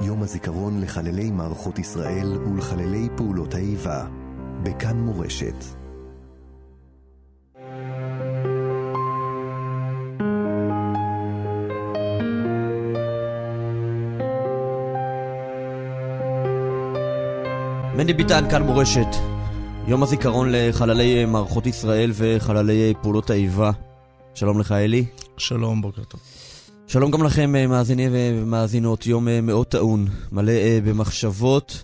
יום הזיכרון לחללי מערכות ישראל ולחללי פעולות האיבה, בכאן מורשת. מנדי ביטן, כאן מורשת. יום הזיכרון לחללי מערכות ישראל וחללי פעולות האיבה. שלום לך, אלי. שלום, בוקר טוב. שלום גם לכם, אה, מאזינים ומאזינות. יום אה, מאוד טעון, מלא אה, במחשבות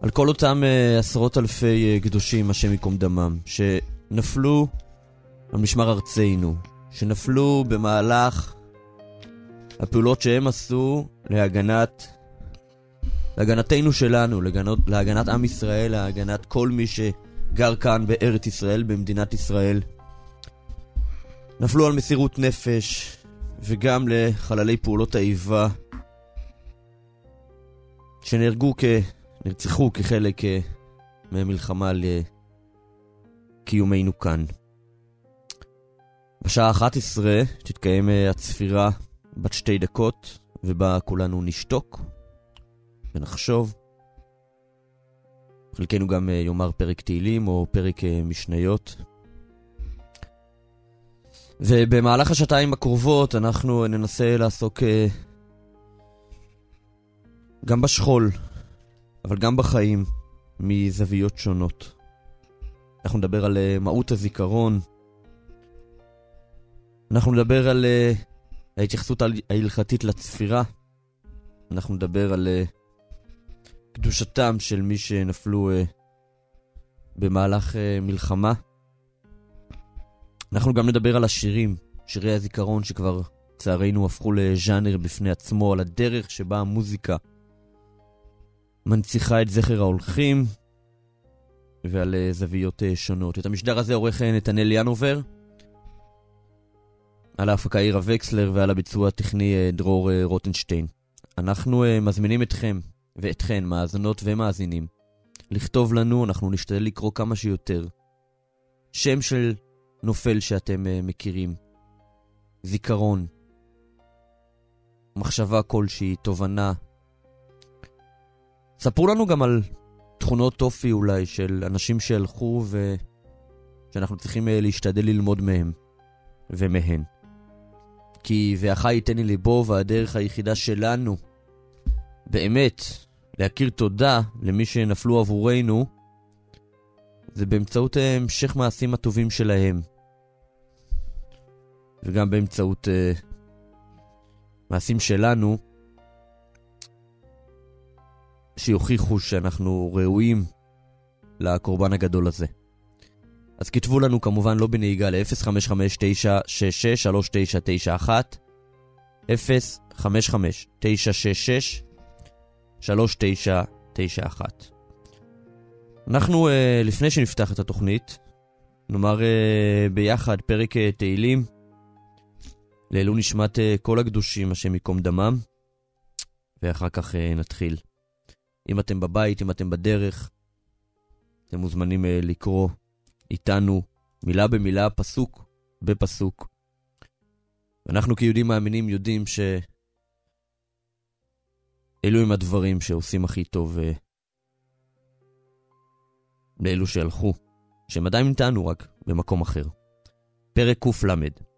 על כל אותם עשרות אלפי קדושים, השם ייקום דמם, שנפלו על משמר ארצנו, שנפלו במהלך הפעולות שהם עשו להגנת להגנתנו שלנו, להגנות, להגנת עם ישראל, להגנת כל מי שגר כאן בארץ ישראל, במדינת ישראל. נפלו על מסירות נפש, וגם לחללי פעולות האיבה, שנהרגו כ... נרצחו כחלק אה, ממלחמה לקיומנו כאן. בשעה 11 תתקיים אה, הצפירה בת שתי דקות, ובה כולנו נשתוק ונחשוב. חלקנו גם אה, יאמר פרק תהילים או פרק אה, משניות. ובמהלך השעתיים הקרובות אנחנו ננסה לעסוק אה, גם בשכול, אבל גם בחיים, מזוויות שונות. אנחנו נדבר על מהות הזיכרון. אנחנו נדבר על ההתייחסות ההלכתית לצפירה. אנחנו נדבר על קדושתם של מי שנפלו uh, במהלך uh, מלחמה. אנחנו גם נדבר על השירים, שירי הזיכרון שכבר לצערנו הפכו לז'אנר בפני עצמו, על הדרך שבה המוזיקה מנציחה את זכר ההולכים ועל uh, זוויות uh, שונות. את המשדר הזה עורך נתנאל ינובר, על ההפקה עירה וקסלר ועל הביצוע הטכני דרור רוטנשטיין. אנחנו מזמינים אתכם ואתכן, מאזנות ומאזינים. לכתוב לנו, אנחנו נשתדל לקרוא כמה שיותר. שם של נופל שאתם uh, מכירים. זיכרון. מחשבה כלשהי, תובנה. ספרו לנו גם על תכונות אופי אולי של אנשים שהלכו ושאנחנו צריכים uh, להשתדל ללמוד מהם ומהן. כי ואחי ייתן לי ליבו והדרך היחידה שלנו באמת להכיר תודה למי שנפלו עבורנו, זה באמצעות אה, המשך מעשים הטובים שלהם. וגם באמצעות uh, מעשים שלנו, שיוכיחו שאנחנו ראויים לקורבן הגדול הזה. אז כתבו לנו כמובן לא בנהיגה ל-0559663991 055 3991. אנחנו, uh, לפני שנפתח את התוכנית, נאמר uh, ביחד פרק תהילים לעילוי נשמת uh, כל הקדושים, השם ייקום דמם, ואחר כך uh, נתחיל. אם אתם בבית, אם אתם בדרך, אתם מוזמנים uh, לקרוא איתנו מילה במילה, פסוק בפסוק. ואנחנו כיהודים מאמינים יודעים ש... אלו הם הדברים שעושים הכי טוב לאלו שהלכו, שהם עדיין איתנו רק במקום אחר. פרק קל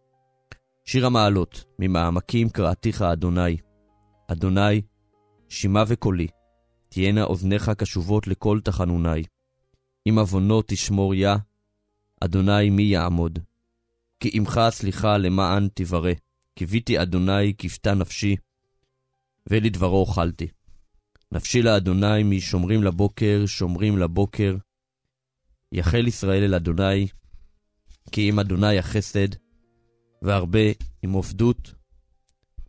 שיר המעלות, ממעמקים קראתיך אדוני. אדוני, שמע וקולי, תהיינה אוזניך קשובות לכל תחנוני. אם עוונות תשמור יה, אדוני מי יעמוד. כי עמך סליחה למען תברא, קיוויתי אדוני כפתה נפשי, ולדברו אוכלתי. נפשי לאדוני משומרים לבוקר, שומרים לבוקר. יחל ישראל אל אדוני, כי אם אדוני החסד, והרבה עם עובדות,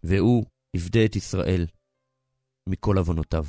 והוא יפדה את ישראל מכל עוונותיו.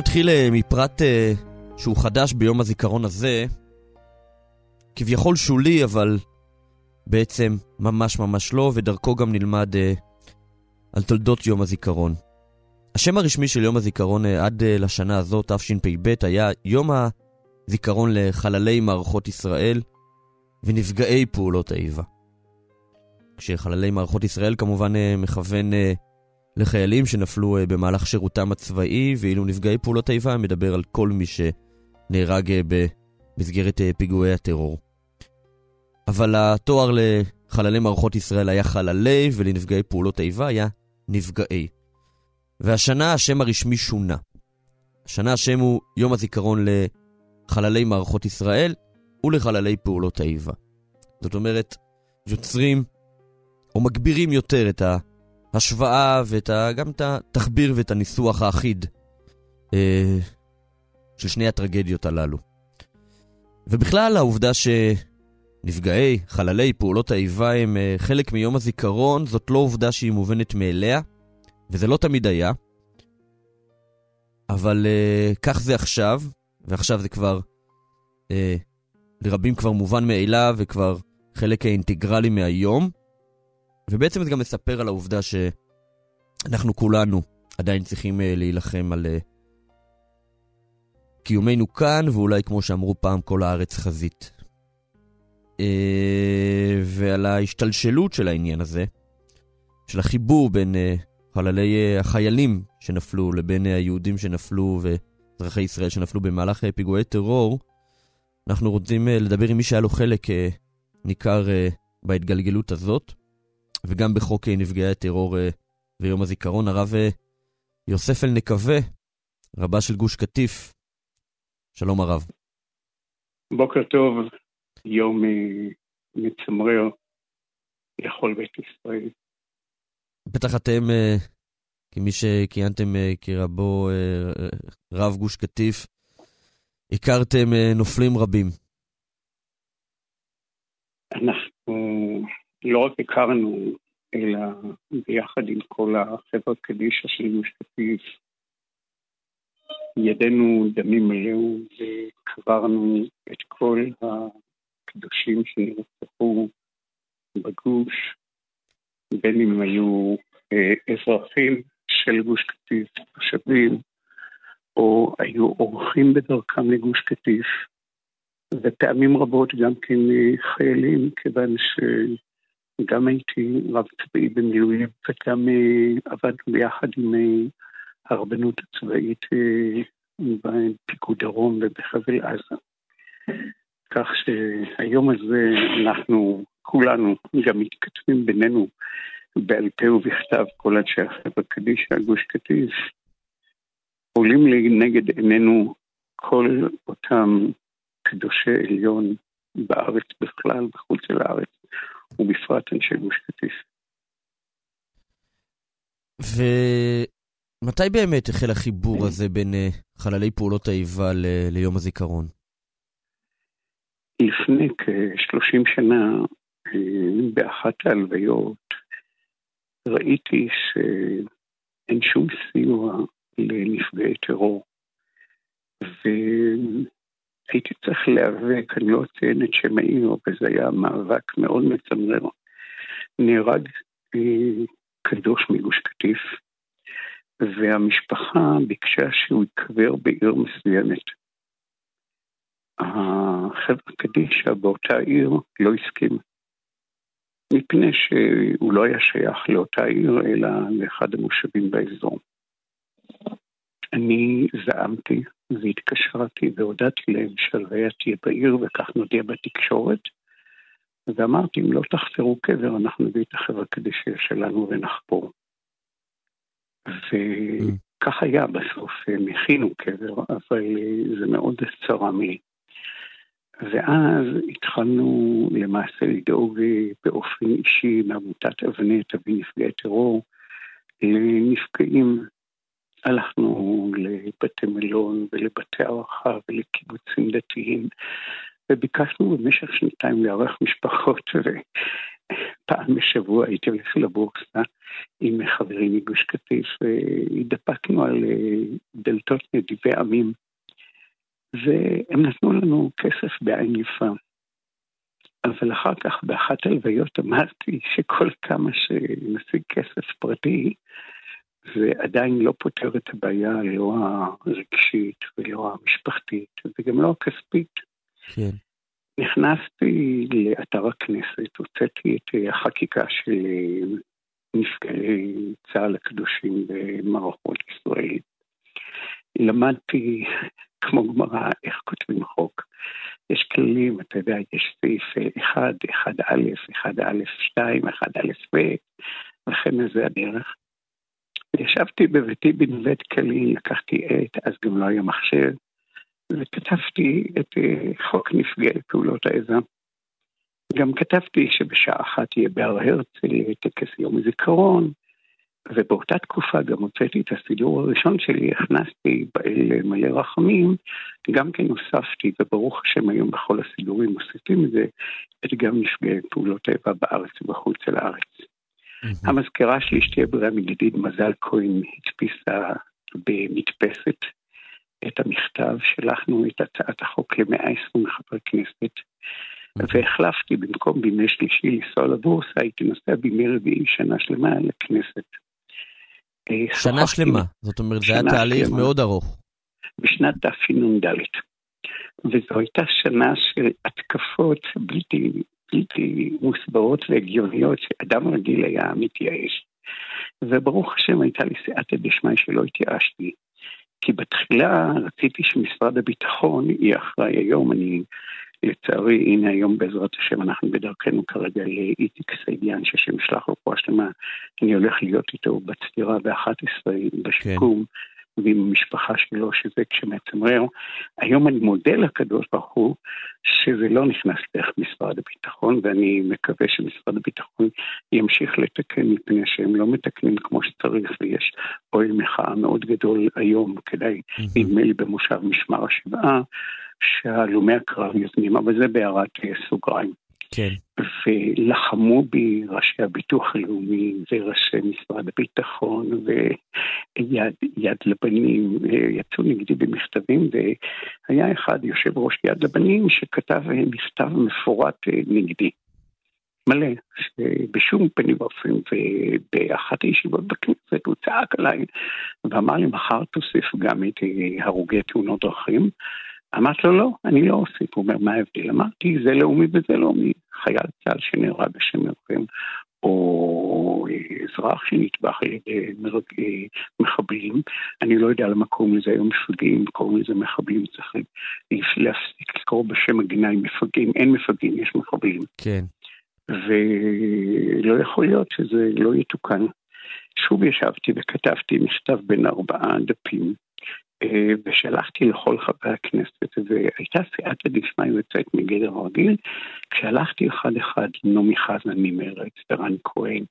נתחיל אה, מפרט אה, שהוא חדש ביום הזיכרון הזה, כביכול שולי, אבל בעצם ממש ממש לא, ודרכו גם נלמד אה, על תולדות יום הזיכרון. השם הרשמי של יום הזיכרון עד לשנה הזאת, תשפ"ב, היה יום הזיכרון לחללי מערכות ישראל ונפגעי פעולות האיבה. כשחללי מערכות ישראל כמובן מכוון לחיילים שנפלו אה, במהלך שירותם הצבאי, ואילו נפגעי פעולות האיבה מדבר על כל מי שנהרג אה, במסגרת אה, פיגועי הטרור. אבל התואר לחללי מערכות ישראל היה חללי, ולנפגעי פעולות האיבה היה נפגעי. והשנה השם הרשמי שונה. השנה השם הוא יום הזיכרון לחללי מערכות ישראל ולחללי פעולות האיבה. זאת אומרת, יוצרים או מגבירים יותר את ההשוואה וגם את התחביר ואת הניסוח האחיד אה, של שני הטרגדיות הללו. ובכלל, העובדה שנפגעי, חללי פעולות האיבה הם אה, חלק מיום הזיכרון, זאת לא עובדה שהיא מובנת מאליה, וזה לא תמיד היה. אבל אה, כך זה עכשיו, ועכשיו זה כבר, אה, לרבים כבר מובן מאליו וכבר חלק אינטגרלי מהיום. ובעצם זה גם מספר על העובדה שאנחנו כולנו עדיין צריכים אה, להילחם על אה, קיומנו כאן, ואולי כמו שאמרו פעם, כל הארץ חזית. אה, ועל ההשתלשלות של העניין הזה, של החיבור בין חללי החיילים שנפלו לבין היהודים שנפלו ואזרחי ישראל שנפלו במהלך פיגועי טרור, אנחנו רוצים לדבר עם מי שהיה לו חלק ניכר בהתגלגלות הזאת. וגם בחוק אה, נפגעי הטרור אה, ויום הזיכרון, הרב אה, יוסף אלנקווה, רבה של גוש קטיף. שלום הרב. בוקר טוב, יום מצמרר לכל בית ישראל. בטח אתם, כמי שכיהנתם כרבו רב גוש קטיף, הכרתם נופלים רבים. אנחנו לא רק הכרנו, אלא ביחד עם כל החברה קדישא של קטיף, ידינו דמים מלאו וקברנו את כל הקדושים שנרצחו בגוש, בין אם היו אה, אזרחים של גוש קטיף, תושבים, או היו אורחים בדרכם לגוש קטיף, ופעמים רבות גם כן חיילים, כיוון ש... גם הייתי רב צבאי במילואים וגם uh, עבדנו ביחד עם uh, הרבנות הצבאית uh, בפיקוד דרום ובחבל עזה. כך שהיום הזה אנחנו כולנו גם מתכתבים בינינו בעל פה ובכתב כל אנשי החברה קדישא, גוש קטיף, עולים לנגד עינינו כל אותם קדושי עליון בארץ בכלל, בחוץ לארץ, ובפרט אנשי גוש קטיף. ומתי באמת החל החיבור הזה בין uh, חללי פעולות האיבה ל- ליום הזיכרון? לפני כ-30 שנה, uh, באחת ההלוויות, ראיתי שאין שום סיוע לנפגעי טרור. הייתי צריך להיאבק, אני לא אציין את שם העיר, וזה היה מאבק מאוד מצמרר. נהרג אה, קדוש מגוש קטיף, והמשפחה ביקשה שהוא ייקבר בעיר מסוימת. החברה קדישא באותה עיר לא הסכים, מפני שהוא לא היה שייך לאותה עיר, אלא לאחד המושבים באזור. אני זעמתי והתקשרתי והודעתי להם שהלוויה תהיה בעיר וכך נודיע בתקשורת. ואמרתי, אם לא תחפרו קבר, אנחנו נביא את החברה הקדישיה שלנו ונחפור. וכך היה בסוף, הם הכינו קבר, אבל זה מאוד צרם לי. ואז התחלנו למעשה לדאוג באופן אישי מעמותת אבנט, אבי נפגעי טרור, לנפגעים הלכנו לבתי מלון ולבתי הערכה ולקיבוצים דתיים, וביקשנו במשך שנתיים לארח משפחות פעם בשבוע הייתי הולך לבורסה עם חברים מגוש קטיף, והתדפקנו על דלתות נדיבי עמים, והם נתנו לנו כסף בעין יפה. אבל אחר כך באחת הלוויות אמרתי שכל כמה שנשיג כסף פרטי, זה עדיין לא פותר את הבעיה, לא הרגשית ולא המשפחתית, וגם לא הכספית. כן. נכנסתי לאתר הכנסת, הוצאתי את החקיקה של נפגעי צה"ל הקדושים במערכות ישראל. למדתי, כמו גמרא, איך כותבים חוק. יש כללים, אתה יודע, יש סעיף 1, 1א, 1א2, 1א וכן זה הדרך. ישבתי בביתי בנווה דקלים, לקחתי עט, אז גם לא היה מחשב, וכתבתי את אה, חוק נפגעי פעולות האיבה. גם כתבתי שבשעה אחת יהיה בהר הרצל טקס יום הזיכרון, ובאותה תקופה גם הוצאתי את הסידור הראשון שלי, הכנסתי באל מלא רחמים, גם כן הוספתי, וברוך השם היום בכל הסידורים מוסיפים את זה, את גם נפגעי פעולות האיבה בארץ ובחוץ על הארץ. Mm-hmm. המזכירה שלי, אשתי הבריאה מדידית מזל כהן, הדפיסה במדפסת את המכתב, שלחנו את הצעת החוק ל-120 חברי כנסת, mm-hmm. והחלפתי במקום בימי שלישי לנסוע לבורסה, הייתי נוסע בימי רביעי שנה שלמה לכנסת. אה, שנה שלמה, זאת אומרת, זה היה תהליך שלמה. מאוד ארוך. בשנת תשנ"ד. וזו הייתה שנה של התקפות בלתי בלתי מוסברות והגיוניות שאדם רגיל היה מתייאש. וברוך השם הייתה לי סייעתא דשמיא שלא התייאשתי. כי בתחילה רציתי שמשרד הביטחון יהיה אחראי היום, אני לצערי, הנה היום בעזרת השם אנחנו בדרכנו כרגע לאיציק סעידיאן, שהשם ישלח לו פה השלמה, אני הולך להיות איתו בצטירה ב-11 בשיקום. כן. ועם המשפחה שלו, שזה כשמצמרר. היום אני מודה לקדוש ברוך הוא שזה לא נכנס דרך משרד הביטחון, ואני מקווה שמשרד הביטחון ימשיך לתקן מפני שהם לא מתקנים כמו שצריך, ויש אוהל מחאה מאוד גדול היום, כדאי, נדמה לי במושב משמר השבעה, שהלומי הקרב יוזמים, אבל זה בהערת סוגריים. כן. ולחמו בי ראשי הביטוח הלאומי וראשי משרד הביטחון ויד לבנים, יצאו נגדי במכתבים, והיה אחד, יושב ראש יד לבנים, שכתב מכתב מפורט נגדי. מלא, שבשום פנים ואופן, ובאחת הישיבות בכנסת הוא צעק עליי ואמר לי, מחר תוסיף גם את הרוגי תאונות דרכים. אמרתי לו, לא, אני לא אוסיף. הוא אומר, מה ההבדל? אמרתי, זה לאומי וזה לאומי. חייל צה"ל שנהרג בשם מרחם, או אזרח שנטבח על ידי מחבלים. אני לא יודע למה קוראים לזה היום מפגעים, קוראים לזה מחבלים, צריך להפסיק לקרוא בשם הגנאי מפגעים, אין מפגעים, יש מחבלים. כן. ולא יכול להיות שזה לא יתוקן. שוב ישבתי וכתבתי מכתב בין ארבעה דפים אה, ושלחתי לכל חברי הכנסת, והייתה סייעתא דשמיא יוצאת מגדר הרגיל, כשהלכתי אחד אחד, נעמי חזן ממרץ, ורן כהן,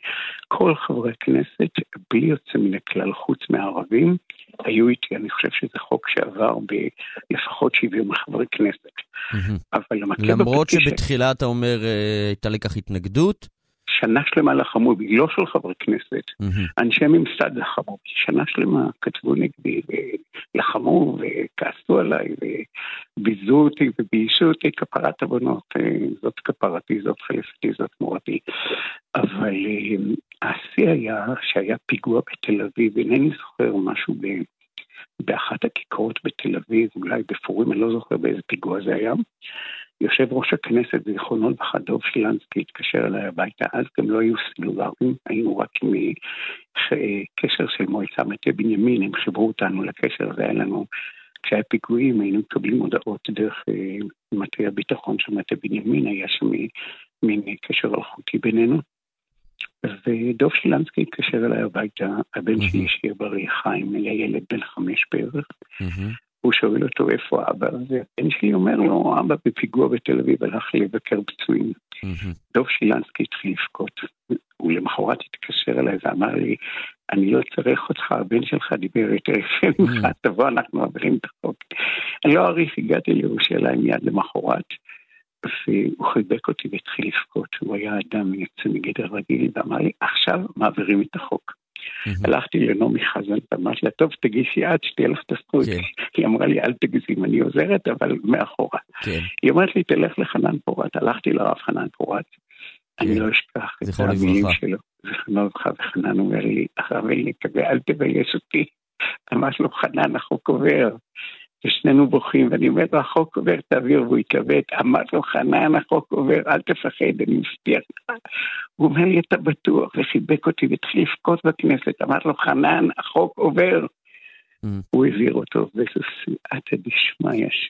כל חברי הכנסת, בלי יוצא מן הכלל, חוץ מהערבים, היו איתי, אני חושב שזה חוק שעבר בלפחות 70 חברי כנסת. אבל למרות שבתחילה אתה אומר אה, הייתה לכך התנגדות, שנה שלמה לחמו בי, לא של חברי כנסת, mm-hmm. אנשי ממסד לחמו בי, שנה שלמה כתבו נגדי ולחמו וכעסו עליי וביזו אותי וביישו אותי כפרת עוונות, אה, זאת כפרתי, זאת חליפתי, זאת מורתי. אבל אה, השיא היה שהיה פיגוע בתל אביב, אינני זוכר משהו ב... באחת הכיכרות בתל אביב, אולי בפורים, אני לא זוכר באיזה פיגוע זה היה. יושב ראש הכנסת, זיכרונו לברכה, דב שילנסקי, התקשר אליי הביתה, אז גם לא היו סלולרים, היינו רק עם אה, קשר של מועצה מטה בנימין, הם חיברו אותנו לקשר הזה, היה לנו, כשהיה פיגועים היינו מקבלים הודעות דרך אה, מטה הביטחון של מטה בנימין, היה שם מין קשר אלחוטי בינינו. ודוב שילנסקי התקשר אליי הביתה, הבן שלי שיהיה בריא חיים, היה ילד בן חמש בערך, הוא שואל אותו איפה אבא, והבן שלי אומר לו, אבא בפיגוע בתל אביב הלך לבקר פצועים. דוב שילנסקי התחיל לבכות. הוא למחרת התקשר אליי ואמר לי, אני לא צריך אותך, הבן שלך דיבר יותר יפה ממך, תבוא, אנחנו מעבירים את החוק. אני לא אעריך, הגעתי לירושלים מיד למחרת, והוא חיבק אותי והתחיל לבכות, הוא היה אדם יוצא מגדר רגיל, ואמר לי, עכשיו מעבירים את החוק. הלכתי לנעמי חזן ואמרתי לה, טוב, תגישי עד שתהיה לך את הזכות. כן. היא אמרה לי, אל תגזים, אני עוזרת, אבל מאחורה. כן. היא אומרת לי, תלך לחנן פורת. הלכתי לרב חנן פורת. אני כן. לא אשכח את המילים שלו. זכרונו לברכה, וחנן אומר לי, הרב אלנקווה, אל תבייש אותי. אמרתי לו, חנן, החוק עובר. ושנינו בוכים, ואני אומר לו, החוק עובר, תעביר, והוא התלבט. אמרתי לו, חנן, החוק עובר, אל תפחד, אני מבטיח לך. הוא אומר לי, אתה בטוח, וחיבק אותי והתחיל לבכות בכנסת. אמרתי לו, חנן, החוק עובר. Mm. הוא העביר אותו, וזו סייעתא דשמיא ש...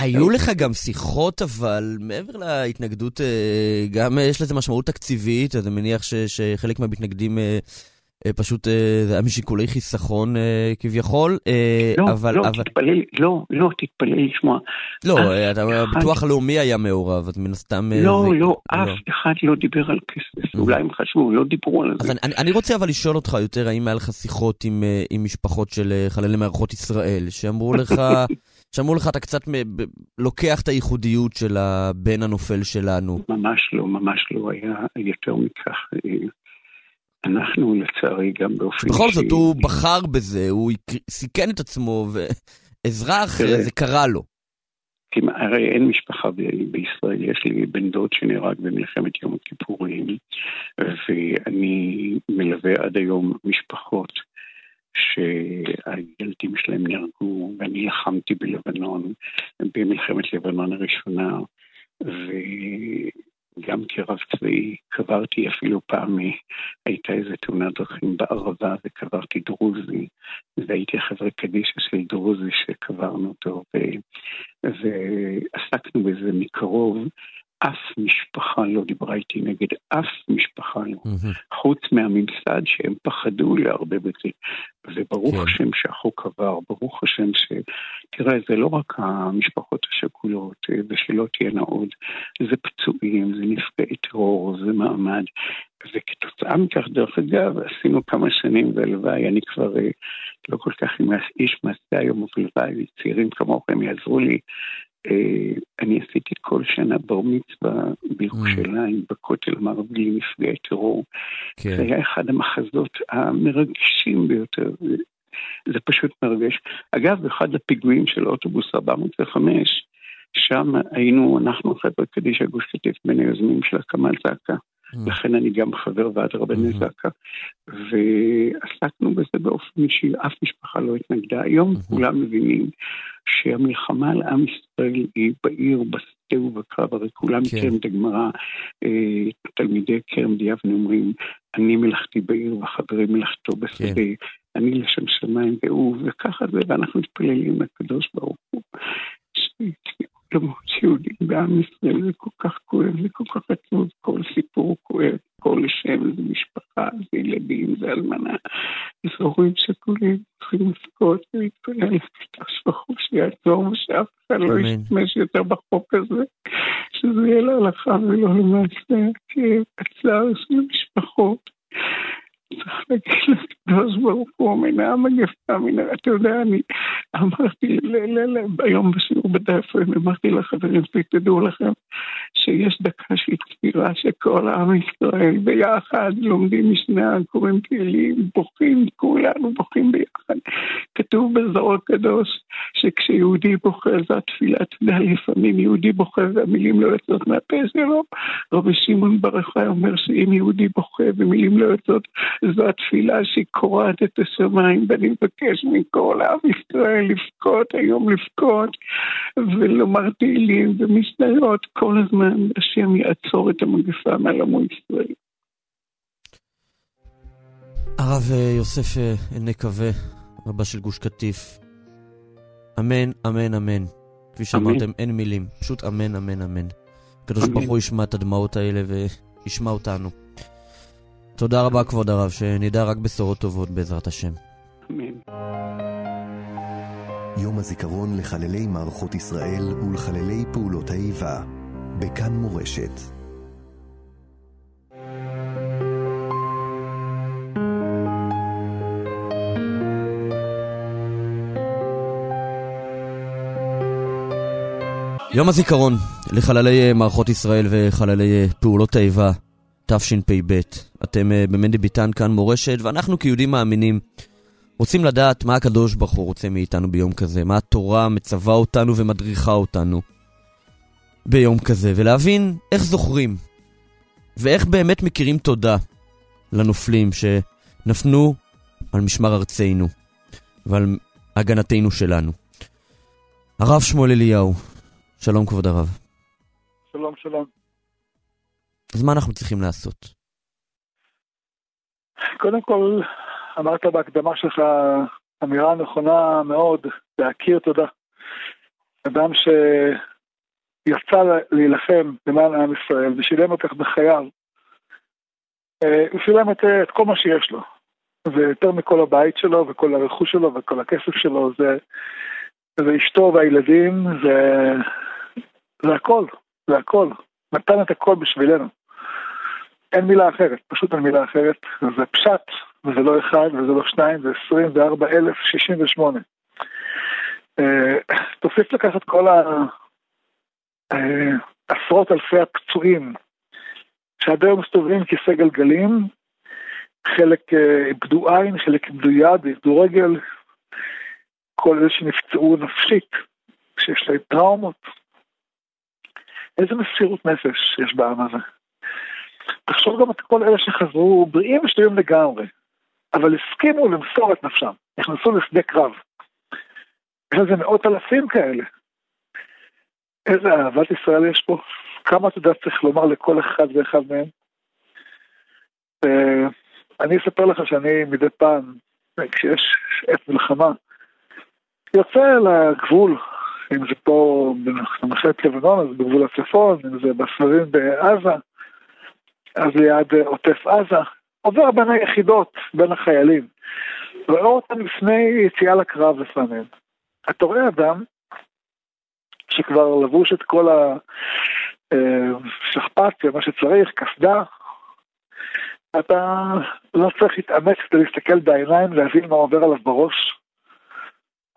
היו לך גם שיחות, אבל מעבר להתנגדות, אה, גם יש לזה משמעות תקציבית, אני מניח שחלק מהמתנגדים... אה, פשוט אה, זה היה משיקולי חיסכון אה, כביכול, לא, אבל... לא, אבל... תתפלל, לא, לא, תתפלל לשמוע. לא, הביטוח הלאומי היה מעורב, אז מן הסתם... לא, זה... לא, אף לא. אחד לא דיבר על כסף. אולי הם חשבו, לא דיברו על זה. אז אני, אני רוצה אבל לשאול אותך יותר, האם היה לך שיחות עם, עם משפחות של חללי מערכות ישראל, שאמרו לך... שאמרו לך, אתה קצת לוקח את הייחודיות של הבן הנופל שלנו. ממש לא, ממש לא היה יותר מכך. אנחנו לצערי גם באופן בכל זאת, הוא בחר בזה, הוא סיכן את עצמו, ואזרח, זה קרה לו. הרי אין משפחה בישראל, יש לי בן דוד שנהרג במלחמת יום הכיפורים, ואני מלווה עד היום משפחות שהילדים שלהם נהרגו, ואני לחמתי בלבנון, במלחמת לבנון הראשונה, גם כרב צבאי קברתי אפילו פעם, הייתה איזה תאונת דרכים בערבה וקברתי דרוזי, והייתי חברי קדישא של דרוזי שקברנו אותו, ו... ועסקנו בזה מקרוב. אף משפחה לא דיברה איתי נגד אף משפחה לא, mm-hmm. חוץ מהממסד שהם פחדו להרבה בזה. וברוך כן. השם שהחוק עבר, ברוך השם ש... תראה, זה לא רק המשפחות השכולות, אה, ושלא תהיינה עוד, זה פצועים, זה נפגעי טרור, זה מעמד. וכתוצאה מכך, דרך אגב, עשינו כמה שנים, והלוואי, אני כבר אה, לא כל כך עם איש מעשה היום, אבל הלוואי, צעירים כמוכם יעזרו לי אני עשיתי כל שנה בר מצווה בירושלים, mm. בכותל המערבי לנפגעי טרור. כן. זה היה אחד המחזות המרגשים ביותר. זה פשוט מרגש. אגב, באחד הפיגועים של אוטובוס 405, שם היינו, אנחנו חבר'ה קדישא גוש קטיף בין היוזמים של הקמת זק"א. Mm. לכן אני גם חבר ועד רבני mm-hmm. זק"א, ועסקנו בזה באופן אישי, אף משפחה לא התנגדה. היום mm-hmm. כולם מבינים שהמלחמה על עם ישראל היא בעיר, בשדה ובקרב, הרי כולם כן. מכירים את הגמרא, אה, תלמידי כרם דיאבנה אומרים, אני מלאכתי בעיר וחברי מלאכתו בשדה, כן. אני לשם שמיים והוא, וככה זה, ואנחנו מתפללים לקדוש ברוך הוא. למרות שיהודים בעם ישראל זה כל כך כואב, זה כל כך עצוב, כל סיפור כואב, כל שם זה משפחה, זה ילדים, זה אלמנה, זה הורים שכולים, צריכים לבכות ולהתפלל לקדוש ברוך הוא שיעצור ושאף אחד לא ישתמש יותר בחוק הזה, שזה יהיה להלכה ולא למעשה, כאב הצער של המשפחות. צריך להגיד לקדוש ברוך הוא, מן המגפה, מן... אתה יודע, אני אמרתי היום בשיעור בדף, אמרתי לחברים תדעו לכם שיש דקה של תפירה שכל עם ישראל ביחד לומדים משנה, קוראים תהילים, בוכים, כולנו בוכים ביחד. כתוב בזרוע הקדוש שכשיהודי בוכה זו התפילה, אתה יודע, לפעמים יהודי בוכה והמילים לא יוצאות מהפה שלו. רבי שמעון בר יוחאי אומר שאם יהודי בוכה ומילים לא יוצאות, זו התפילה שהיא קורעת את השמיים, ואני מבקש מכל עם ישראל לבכות היום לבכות, ולומר תהילים ומשניות כל הזמן, השם יעצור את המגפה מעל עמו ישראל. הרב יוסף נקווה, רבה של גוש קטיף, אמן, אמן, אמן. כפי שאמרתם, אין מילים, פשוט אמן, אמן, אמן. הקדוש ברוך הוא ישמע את הדמעות האלה וישמע אותנו. תודה רבה, כבוד הרב, שנדע רק בשורות טובות בעזרת השם. אמן. יום הזיכרון לחללי מערכות ישראל ולחללי פעולות האיבה, בכאן מורשת. יום הזיכרון, לחללי מערכות ישראל וחללי פעולות האיבה, תשפ"ב. אתם במנדי ביטן כאן מורשת, ואנחנו כיהודים מאמינים רוצים לדעת מה הקדוש ברוך הוא רוצה מאיתנו ביום כזה, מה התורה מצווה אותנו ומדריכה אותנו ביום כזה, ולהבין איך זוכרים, ואיך באמת מכירים תודה לנופלים שנפנו על משמר ארצנו ועל הגנתנו שלנו. הרב שמואל אליהו, שלום כבוד הרב. שלום, שלום. אז מה אנחנו צריכים לעשות? קודם כל, אמרת בהקדמה שלך אמירה נכונה מאוד, להכיר תודה. אדם שיצא להילחם למען עם ישראל ושילם כך בחייו, אה, הוא שילם את, את כל מה שיש לו. ויותר מכל הבית שלו וכל הרכוש שלו וכל הכסף שלו, זה, זה אשתו והילדים, זה, זה הכל, זה הכל. נתן את הכל בשבילנו. אין מילה אחרת, פשוט אין מילה אחרת. זה פשט, וזה לא אחד, וזה לא שניים, זה 24,068. תוסיף לכך את כל העשרות אה, אלפי הפצועים שעד היום מסתובבים כיסא גלגלים, חלק אה, איבדו עין, חלק איבדו יד, איבדו רגל, כל אלה שנפצעו נפשית, שיש להם טראומות. איזה מסירות נפש יש בעם הזה. תחשוב גם את כל אלה שחזרו בריאים ושלמים לגמרי, אבל הסכימו למסור את נפשם, נכנסו לשדה קרב. יש לזה מאות אלפים כאלה. איזה אהבת ישראל יש פה. כמה אתה יודע צריך לומר לכל אחד ואחד מהם. אה, אני אספר לך שאני מדי פעם, כשיש עת מלחמה, יוצא לגבול, אם זה פה במחלת לבנון, אז בגבול הצפון, אם זה בסבבים בעזה, אז ליד עוטף עזה, עובר בין היחידות, בין החיילים. רואה אותם לפני יציאה לקרב לפעמים. אתה רואה אדם שכבר לבוש את כל השכפ"ץ, מה שצריך, קסדה, אתה לא צריך להתאמץ כדי להסתכל בעיניים, להבין מה עובר עליו בראש.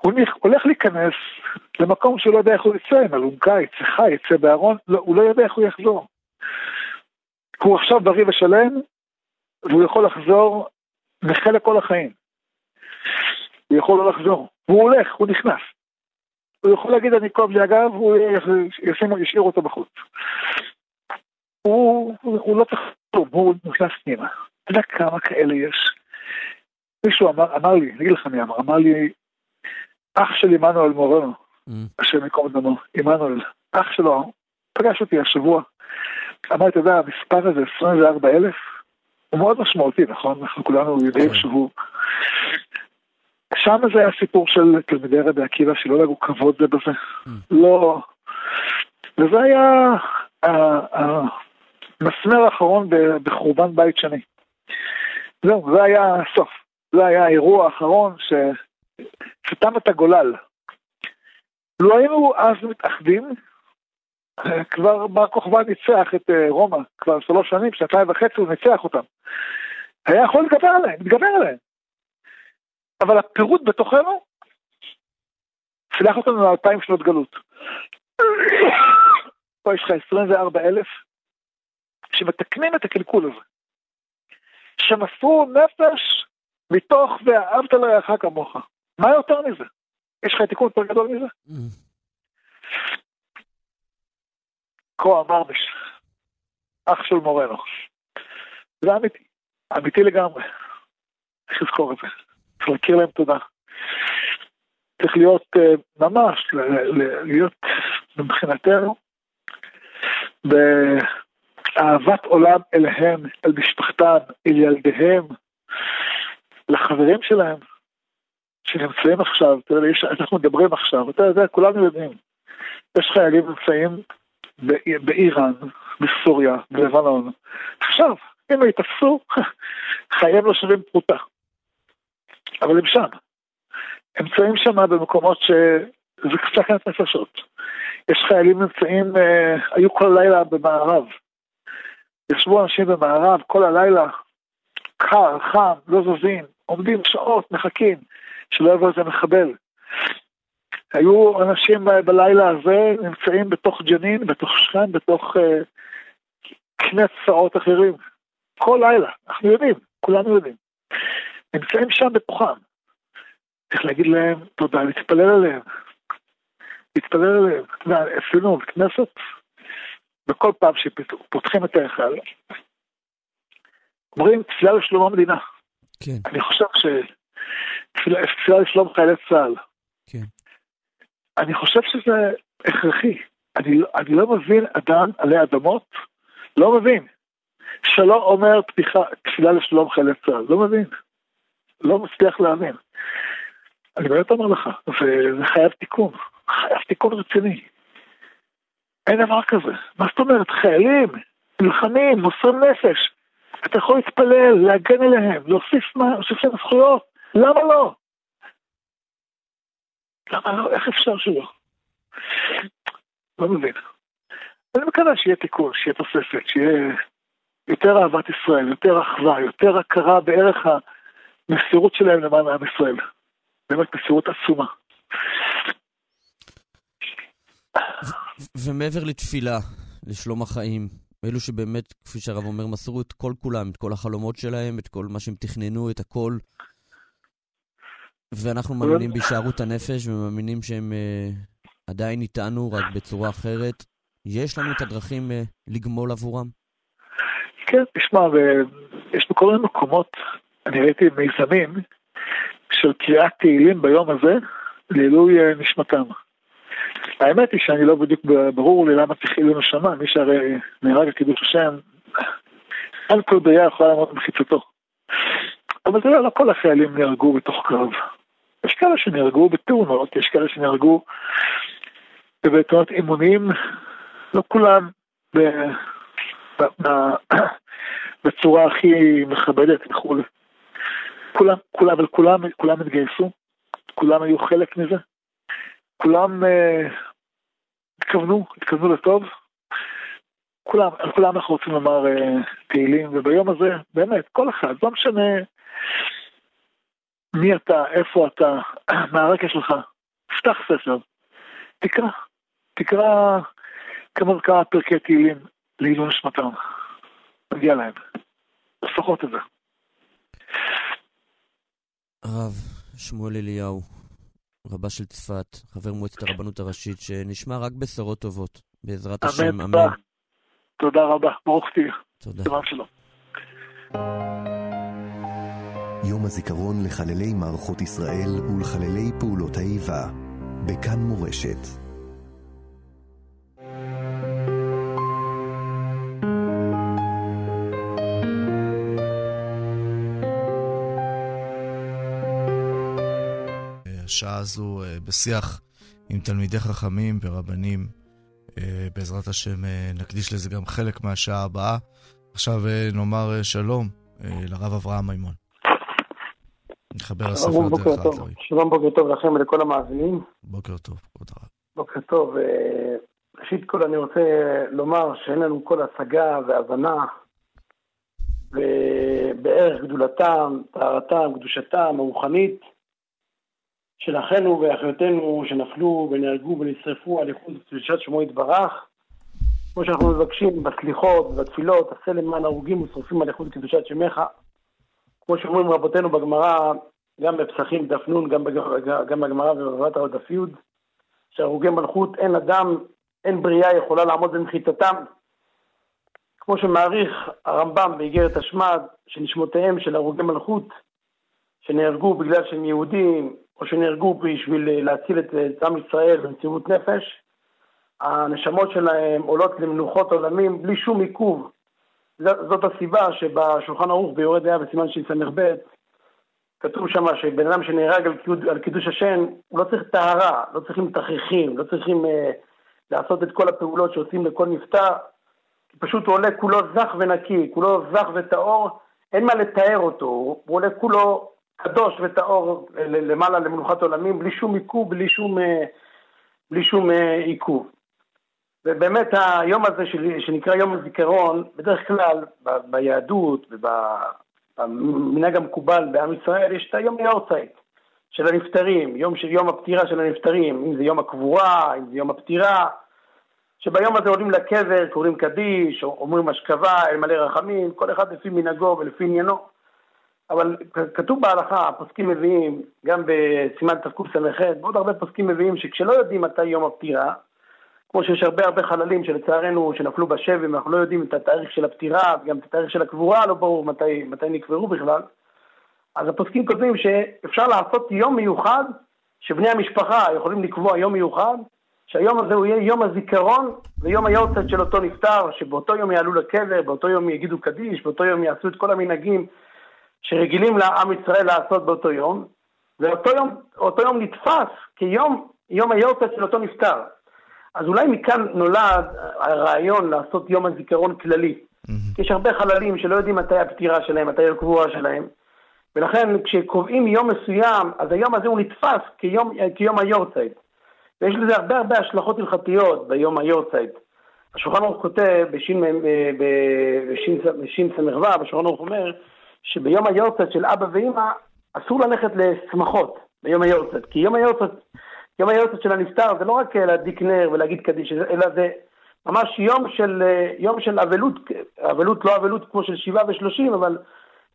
הוא הולך להיכנס למקום שהוא לא יודע איך הוא יצא, עם אלונקה, יצא חי, יצא בארון, לא, הוא לא יודע איך הוא יחזור. הוא עכשיו בריא ושלם, והוא יכול לחזור נכה לכל החיים. הוא יכול לא לחזור. הוא הולך, הוא נכנס. הוא יכול להגיד אני כואב לי הגב, הוא ישים, ישאיר אותו בחוץ. הוא, הוא, הוא לא צריך כלום, הוא נכנס פנימה. אתה יודע כמה כאלה יש? מישהו אמר, אמר לי, אני אגיד לך מי אמר, אמר לי, אח של עמנואל מורנו, mm. השם ייקום דמו, עמנואל, אח שלו, פגש אותי השבוע, אמר, אתה יודע, המספר הזה, 24 אלף, הוא מאוד משמעותי, נכון? אנחנו כולנו יודעים כן. שהוא... שם זה היה סיפור של תלמידי רבי עקיבא שלא לגו כבוד זה בזה. Mm. לא... וזה היה המסמר האחרון בחורבן בית שני. זהו, זה היה הסוף. זה היה האירוע האחרון שסתם את הגולל. לו היינו אז מתאחדים, כבר בר כוכבא ניצח את אה, רומא, כבר שלוש שנים, שנתיים וחצי הוא ניצח אותם. היה יכול להתגבר עליהם, להתגבר עליהם. אבל הפירוט בתוכנו, שלח אותנו לאלפיים שנות גלות. פה יש לך 24 אלף שמתקנים את הקלקול הזה. שמסרו נפש מתוך ואהבת לרעך כמוך. מה יותר מזה? יש לך תיקון יותר גדול מזה? Mm. כה אמר בש... אח של מורנו. זה אמיתי, אמיתי לגמרי. צריך לזכור את זה, צריך להכיר להם תודה. צריך להיות uh, ממש, להיות מבחינתנו באהבת עולם אליהם, אל משפחתם, אל ילדיהם, לחברים שלהם, שנמצאים עכשיו, תראה, אנחנו מדברים עכשיו, אתה יודע, כולנו יודעים, יש חיילים נמצאים באיראן, בסוריה, בלבנון. עכשיו, אם יתפסו, חייהם לא שווים פרוטה. אבל הם שם. הם נמצאים שם במקומות שזה סכנת נפשות. יש חיילים נמצאים, אה, היו כל הלילה במערב. ישבו אנשים במערב כל הלילה, קר, חם, לא זזים, עומדים שעות, מחכים, שלא יבוא איזה מחבל. היו אנשים בלילה הזה נמצאים בתוך ג'נין, בתוך שכם, בתוך uh, קנה צפעות אחרים. כל לילה, אנחנו יודעים, כולנו יודעים. נמצאים שם בתוכם. צריך להגיד להם תודה, להתפלל עליהם. להתפלל עליהם. אצלנו בכנסת, בכל פעם שפותחים את ההיכל, אומרים תפילה לשלום המדינה. כן. אני חושב שתפילה לשלום חיילי צה"ל. כן. אני חושב שזה הכרחי. אני, אני לא מבין אדם עלי אדמות, לא מבין, שלא אומר פתיחה, תפילה לשלום חיילי צה"ל, לא מבין. לא מצליח להאמין. אני באמת אומר לך, זה חייב תיקון, חייב תיקון רציני. אין דבר כזה. מה זאת אומרת? חיילים, נלחמים, מוסרים נפש. אתה יכול להתפלל, להגן עליהם, להוסיף מה, להוסיף להם זכויות. למה לא? למה לא? איך אפשר שלא? לא מבין. אני מקווה שיהיה תיקון, שיהיה תוספת, שיהיה יותר אהבת ישראל, יותר אחווה, יותר הכרה בערך המסירות שלהם למען עם ישראל. באמת מסירות עצומה. ומעבר לתפילה, לשלום החיים, אלו שבאמת, כפי שהרב אומר, מסרו את כל כולם, את כל החלומות שלהם, את כל מה שהם תכננו, את הכל. ואנחנו מאמינים בהישארות הנפש ומאמינים שהם uh, עדיין איתנו, רק בצורה אחרת. יש לנו את הדרכים uh, לגמול עבורם? כן, תשמע, יש בכל מיני מקומות, אני ראיתי מיזמים של קריאת תהילים ביום הזה לעילוי אה, נשמתם. האמת היא שאני לא בדיוק ברור לי למה צריך עילוי נשמה, מי שהרי נהרג על קידוש השם, אין כל בריאה יכולה לעמוד במחיצתו. אבל תראה, לא כל החיילים נהרגו בתוך קרב. יש כאלה שנהרגו בתאונות, יש כאלה שנהרגו בתאונות אימונים, לא כולם ב... ב... בצורה הכי מכבדת וכולי. כולם, כולם, אבל כולם, כולם התגייסו, כולם היו חלק מזה, כולם אה, התכוונו, התכוונו לטוב, כולם, על כולם אנחנו רוצים לומר אה, תהילים, וביום הזה, באמת, כל אחד, לא משנה מי אתה, איפה אתה, מה הרקע שלך, פתח ספר, תקרא, תקרא כמה וכמה פרקי תהילים לעילוי נשמתם, מגיע להם, לפחות את זה. הרב שמואל אליהו, רבה של צפת, חבר מועצת הרבנות הראשית, שנשמע רק בשורות טובות, בעזרת השם, אמן. תודה. רבה, ברוך תהיה. תודה. יום הזיכרון לחללי מערכות ישראל ולחללי פעולות האיבה, בכאן מורשת. השעה הזו אה, בשיח עם תלמידי חכמים ורבנים. אה, בעזרת השם אה, נקדיש לזה גם חלק מהשעה הבאה. עכשיו נאמר שלום לרב אברהם מימון. נחבר הספר דרך האתרי. שלום, בוקר טוב לכם ולכל המאזינים. בוקר טוב, כבוד הרב. בוקר טוב. ראשית כל אני רוצה לומר שאין לנו כל השגה והבנה בערך גדולתם, טהרתם, קדושתם הרוחנית של אחינו ואחיותינו שנפלו ונהרגו ונשרפו על איכות קדושת שמו יתברך. כמו שאנחנו מבקשים בסליחות ובתפילות, עשה למען הרוגים ושרופים על איכות קדושת שמך. כמו שאומרים רבותינו בגמרא, גם בפסחים דף נ', גם, גם בגמרא ובבבת דף י', שהרוגי מלכות אין אדם, אין בריאה יכולה לעמוד במחיצתם. כמו שמעריך הרמב"ם באיגרת השמד, שנשמותיהם של הרוגי מלכות שנהרגו בגלל שהם יהודים, או שנהרגו בשביל אה, להציל את, את עם ישראל במסירות נפש, הנשמות שלהם עולות למנוחות עולמים בלי שום עיכוב. זאת הסיבה שבשולחן ערוך ביורד היה בסימן ס"ב, כתוב שם שבן אדם שנהרג על, קידוש, על קידוש השם, הוא לא צריך טהרה, לא צריכים תכריכים, לא צריכים אה, לעשות את כל הפעולות שעושים לכל נפטר, פשוט הוא עולה כולו זך ונקי, כולו זך וטהור, אין מה לתאר אותו, הוא עולה כולו קדוש וטהור למעלה למנוחת עולמים, בלי שום עיכוב, בלי שום, אה, בלי שום אה, עיכוב. ובאמת היום הזה שנקרא יום הזיכרון, בדרך כלל ב- ביהדות ובמנהג המקובל בעם ישראל יש את היום יאורצייט. של הנפטרים, יום, של, יום הפטירה של הנפטרים, אם זה יום הקבורה, אם זה יום הפטירה, שביום הזה עולים לקבר, קוראים קדיש, אומרים אשכבה, אל מלא רחמים, כל אחד לפי מנהגו ולפי עניינו. אבל כתוב בהלכה, הפוסקים מביאים, גם בסימן תקס"ח, ועוד הרבה פוסקים מביאים שכשלא יודעים מתי יום הפטירה, כמו שיש הרבה הרבה חללים שלצערנו, שנפלו בשבי, ואנחנו לא יודעים את התאריך של הפטירה, וגם את התאריך של הקבורה, לא ברור מתי, מתי נקברו בכלל, אז הפוסקים כותבים שאפשר לעשות יום מיוחד, שבני המשפחה יכולים לקבוע יום מיוחד, שהיום הזה הוא יהיה יום הזיכרון ויום היורצת של אותו נפטר, שבאותו יום יעלו לקבר, באותו יום יגידו קדיש, באותו יום יעשו את כל המנהגים שרגילים לעם ישראל לעשות באותו יום, ואותו יום, יום נתפס כיום יום היורצת של אותו נפטר. אז אולי מכאן נולד הרעיון לעשות יום הזיכרון כללי. Mm-hmm. יש הרבה חללים שלא יודעים מתי הפטירה שלהם, מתי הקבורה שלהם, ולכן כשקובעים יום מסוים, אז היום הזה הוא נתפס כיום, כיום היורצייט. ויש לזה הרבה הרבה השלכות הלכתיות ביום היורצייט. השולחן ערוך כותב בש"ס"ו, השולחן ערוך אומר שביום היורצייט של אבא ואימא אסור ללכת לשמחות ביום היורצייט, כי יום היורצייט, יום היורצייט של הנפטר זה לא רק להדליק נר ולהגיד קדיש, אלא זה ממש יום של, יום של אבלות, אבלות לא אבלות כמו של שבעה ושלושים, אבל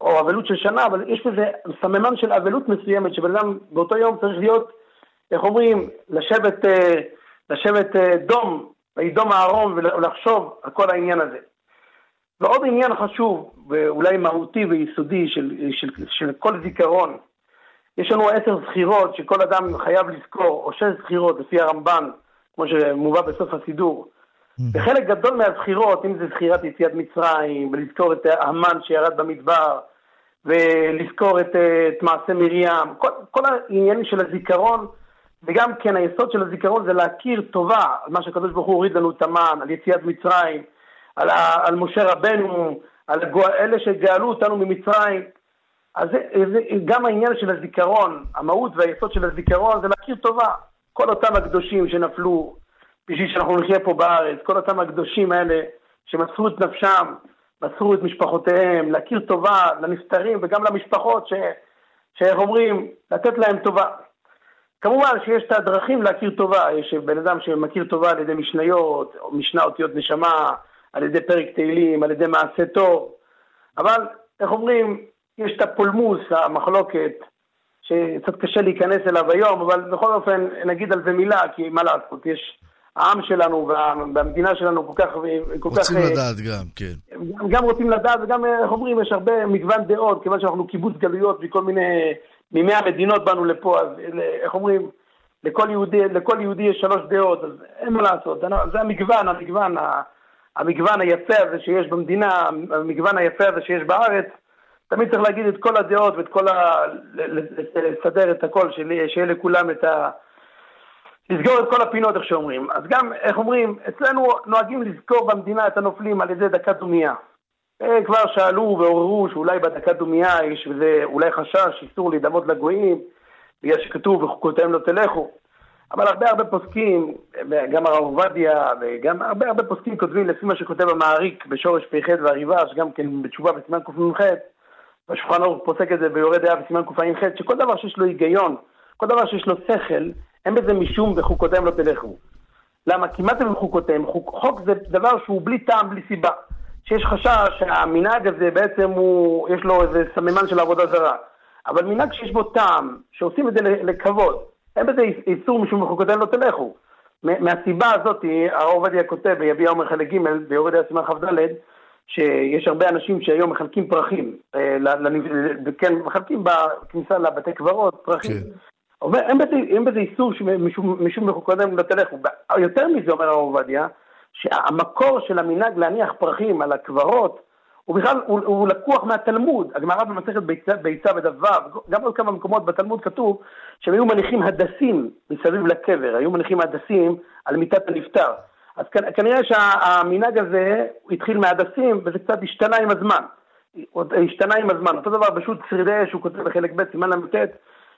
או אבלות של שנה, אבל יש בזה סממן של אבלות מסוימת, שבן אדם באותו יום צריך להיות, איך אומרים, לשבת, אה, לשבת אה, דום, וידום הארון ולחשוב על כל העניין הזה. ועוד עניין חשוב, ואולי מהותי ויסודי של, של, של כל זיכרון, יש לנו עשר זכירות שכל אדם חייב לזכור, או שש זכירות לפי הרמב"ן, כמו שמובא בסוף הסידור. וחלק גדול מהזכירות, אם זה זכירת יציאת מצרים, ולזכור את המן שירד במדבר, ולזכור את, את מעשה מרים, כל, כל העניינים של הזיכרון, וגם כן היסוד של הזיכרון זה להכיר טובה על מה שהקדוש ברוך הוא הוריד לנו את המן, על יציאת מצרים, על, על משה רבנו, על אלה שגאלו אותנו ממצרים. אז זה, זה, גם העניין של הזיכרון, המהות והיסוד של הזיכרון זה להכיר טובה. כל אותם הקדושים שנפלו בשביל שאנחנו נחיה פה בארץ, כל אותם הקדושים האלה שמסרו את נפשם, מסרו את משפחותיהם, להכיר טובה לנפטרים וגם למשפחות, שאיך אומרים, לתת להם טובה. כמובן שיש את הדרכים להכיר טובה, יש בן אדם שמכיר טובה על ידי משניות, או משנה אותיות נשמה, על ידי פרק תהילים, על ידי מעשה טוב, אבל איך אומרים, יש את הפולמוס, המחלוקת, שקצת קשה להיכנס אליו היום, אבל בכל אופן נגיד על זה מילה, כי מה לעשות, יש העם שלנו והמדינה שלנו כל כך... כל רוצים כך, לדעת גם, כן. גם, גם רוצים לדעת, וגם, איך אומרים, יש הרבה מגוון דעות, כיוון שאנחנו קיבוץ גלויות מכל מיני... ממאה מדינות באנו לפה, אז איך אומרים, לכל יהודי, לכל יהודי יש שלוש דעות, אז אין מה לעשות, זה המגוון, המגוון, המגוון היפה הזה שיש במדינה, המגוון היפה הזה שיש בארץ, תמיד צריך להגיד את כל הדעות ואת כל ה... לסדר את הכל, שיהיה לכולם את ה... לסגור את כל הפינות, איך שאומרים. אז גם, איך אומרים, אצלנו נוהגים לזכור במדינה את הנופלים על ידי דקת דומייה. אה, כבר שאלו ועוררו שאולי בדקת דומייה יש וזה אולי חשש, איסור להידמות לגויים, בגלל שכתוב וחוקותיהם לא תלכו. אבל הרבה הרבה פוסקים, גם הרב עובדיה וגם הרבה הרבה פוסקים כותבים לפי מה שכותב המעריק בשורש פ"ח והריבה, שגם כן בתשובה בסימן קנ"ח, והשולחן ערוך פוסק את זה ביורד דעה בסימן קע"ח, שכל דבר שיש לו היגיון, כל דבר שיש לו שכל, אין בזה משום בחוקותיהם לא תלכו. למה? כי מה זה בחוקותיהם? חוק, חוק זה דבר שהוא בלי טעם, בלי סיבה. שיש חשש שהמנהג הזה בעצם הוא, יש לו איזה סממן של עבודה זרה. אבל מנהג שיש בו טעם, שעושים את זה לכבוד, אין בזה איסור משום בחוקותיהם לא תלכו. מהסיבה הזאת, הרב עובדיה כותב ביביע עומר חלק ג' ביורד סימן כ"ד, שיש הרבה אנשים שהיום מחלקים פרחים, אה, כן, מחלקים בכניסה לבתי קברות, פרחים. כן. אומר, אין בזה, אין בזה איסור משום מחוקודם לא תלכו. יותר מזה, אומר הרב עובדיה, שהמקור של המנהג להניח פרחים על הקברות, הוא בכלל, הוא, הוא לקוח מהתלמוד. הגמרא במסכת ביצה, ביצה גם עוד כמה מקומות בתלמוד כתוב שהם היו מניחים הדסים מסביב לקבר, היו מניחים הדסים על מיטת הנפטר. אז כנראה שהמנהג הזה התחיל מהדסים וזה קצת השתנה עם הזמן. השתנה עם הזמן. אותו דבר פשוט שרידי אש, הוא כותב בחלק ב', סימן ל"ט,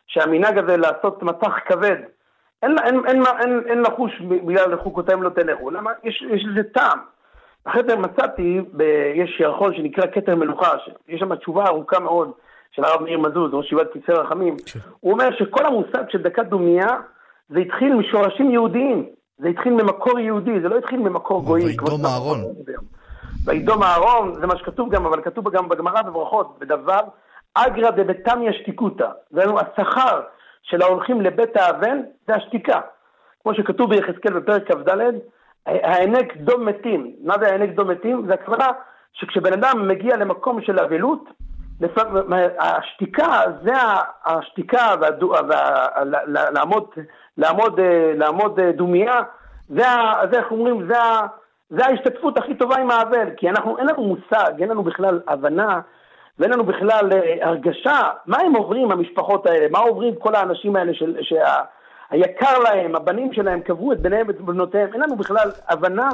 שהמנהג הזה לעשות מטח כבד, אין, אין, אין, אין, אין לחוש בגלל חוקותיהם לא תלכו, למה? יש, יש לזה טעם. אחרי זה מצאתי, ב, יש ירחון שנקרא כתר מלוכה, יש שם תשובה ארוכה מאוד, של הרב מאיר מזוז, ראש ישיבת כיסא רחמים, כן. הוא אומר שכל המושג של דקת דומייה, זה התחיל משורשים יהודיים, זה התחיל ממקור יהודי, זה לא התחיל ממקור גוי. וידום אהרון. וידום אהרון, זה מה שכתוב גם, אבל כתוב גם בגמרא בברכות, בדבר, אגרא דבתמיה שתיקותא. זה השכר של ההולכים לבית האבן, זה השתיקה. כמו שכתוב ביחזקאל בפרק כ"ד, הענק דום מתים. מה זה הענק דום מתים? זה הכוונה שכשבן אדם מגיע למקום של אבלות, השתיקה, זה השתיקה, לעמוד, לעמוד, לעמוד דומייה, זה, זה איך אומרים, זה, זה ההשתתפות הכי טובה עם האבל, כי אנחנו, אין לנו מושג, אין לנו בכלל הבנה, ואין לנו בכלל אה, הרגשה, מה הם עוברים המשפחות האלה, מה עוברים כל האנשים האלה של, שהיקר להם, הבנים שלהם קבעו את בניהם ואת בנותיהם, אין לנו בכלל הבנה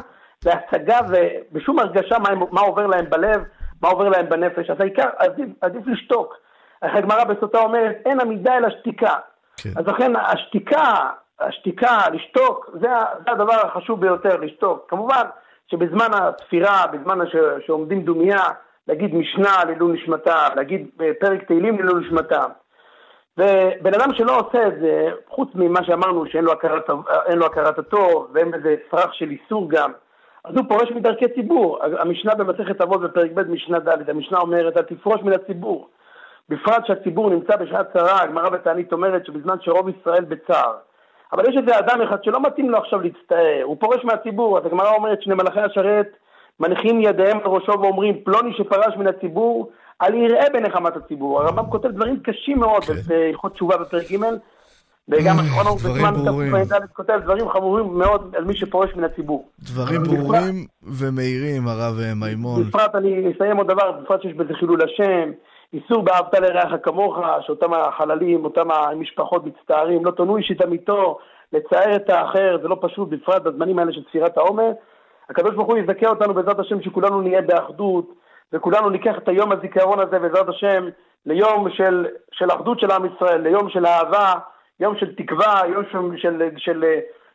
והשגה ובשום הרגשה מה, מה עובר להם בלב, מה עובר להם בנפש, אז העיקר, עדיף, עדיף לשתוק. הגמרא בסוטה אומרת, אין עמידה אלא שתיקה. כן. אז לכן השתיקה, השתיקה, לשתוק, זה, זה הדבר החשוב ביותר, לשתוק. כמובן שבזמן התפירה, בזמן ש, שעומדים דומייה, להגיד משנה לעילוי נשמתה, להגיד פרק תהילים לעילוי נשמתה. ובן אדם שלא עושה את זה, חוץ ממה שאמרנו שאין לו הכרת, לו הכרת הטוב, ואין בזה צרח של איסור גם, אז הוא פורש מדרכי ציבור. המשנה במסכת אבות בפרק ב' משנה ד', המשנה אומרת, אל תפרוש מן הציבור. בפרט שהציבור נמצא בשעת צרה, הגמרא בתענית אומרת שבזמן שרוב ישראל בצער. אבל יש איזה אדם אחד שלא מתאים לו עכשיו להצטער, הוא פורש מהציבור, אז הגמרא אומרת שני מלאכי השרת מניחים ידיהם על ראשו ואומרים, פלוני שפרש מן הציבור, אל יראה בנחמת הציבור. הרמב"ם כותב דברים קשים מאוד כן. בהלכות תשובה בפרק ג', וגם אחרונו בזמן תפ"ד כותב דברים חמורים מאוד על מי שפורש מן הציבור. דברים ברורים ומהירים, הרב מימון. בפרט אני אסיים עוד דבר, בפרט שיש בזה חילול השם, איסור באהבת לרעך כמוך, שאותם החללים, אותם המשפחות מצטערים, לא תונו אישית אמיתו, לצער את האחר, זה לא פשוט, בפרט בזמנים האלה של ספירת העומר. הקדוש ברוך הוא יזכה אותנו בעזרת השם שכולנו נהיה באחדות, וכולנו ניקח את היום הזיכרון הזה בעזרת השם ליום של, של אחדות של עם ישראל, ליום של אהבה, יום של תקווה, יום של, של, של,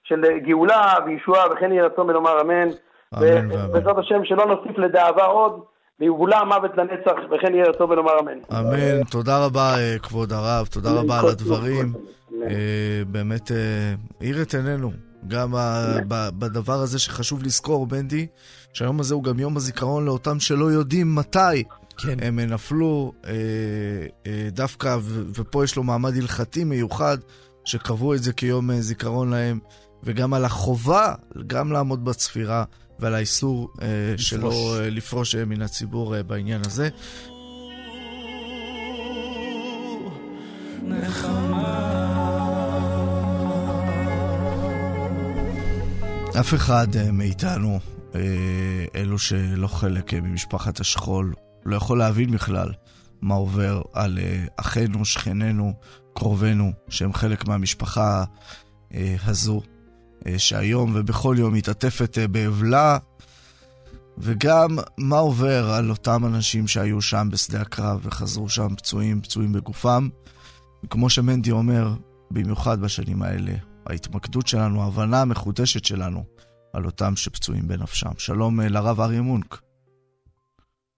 של גאולה וישועה, וכן יהיה רצון ולומר אמן. ובעזרת השם שלא נוסיף לדאבה עוד. ויבולע המוות לנצח, וכן יהיה רצון ולומר אמן. אמן. תודה רבה, אה, כבוד הרב, תודה רבה על הדברים. אה, באמת האיר את עינינו, גם בדבר הזה שחשוב לזכור, בנדי, שהיום הזה הוא גם יום הזיכרון לאותם שלא יודעים מתי כן. הם נפלו אה, אה, דווקא, ופה יש לו מעמד הלכתי מיוחד, שקבעו את זה כיום אה, זיכרון להם, וגם על החובה גם לעמוד בצפירה, ועל האיסור אה, שלו אה, לפרוש אה, מן הציבור אה, בעניין הזה. אף אחד אה, מאיתנו, אלו שלא חלק ממשפחת השכול, לא יכול להבין בכלל מה עובר על uh, אחינו, שכנינו, קרובינו, שהם חלק מהמשפחה uh, הזו, uh, שהיום ובכל יום מתעטפת באבלה, וגם מה עובר על אותם אנשים שהיו שם בשדה הקרב וחזרו שם פצועים, פצועים בגופם. וכמו שמנדי אומר, במיוחד בשנים האלה, ההתמקדות שלנו, ההבנה המחודשת שלנו על אותם שפצועים בנפשם. שלום לרב אריה מונק.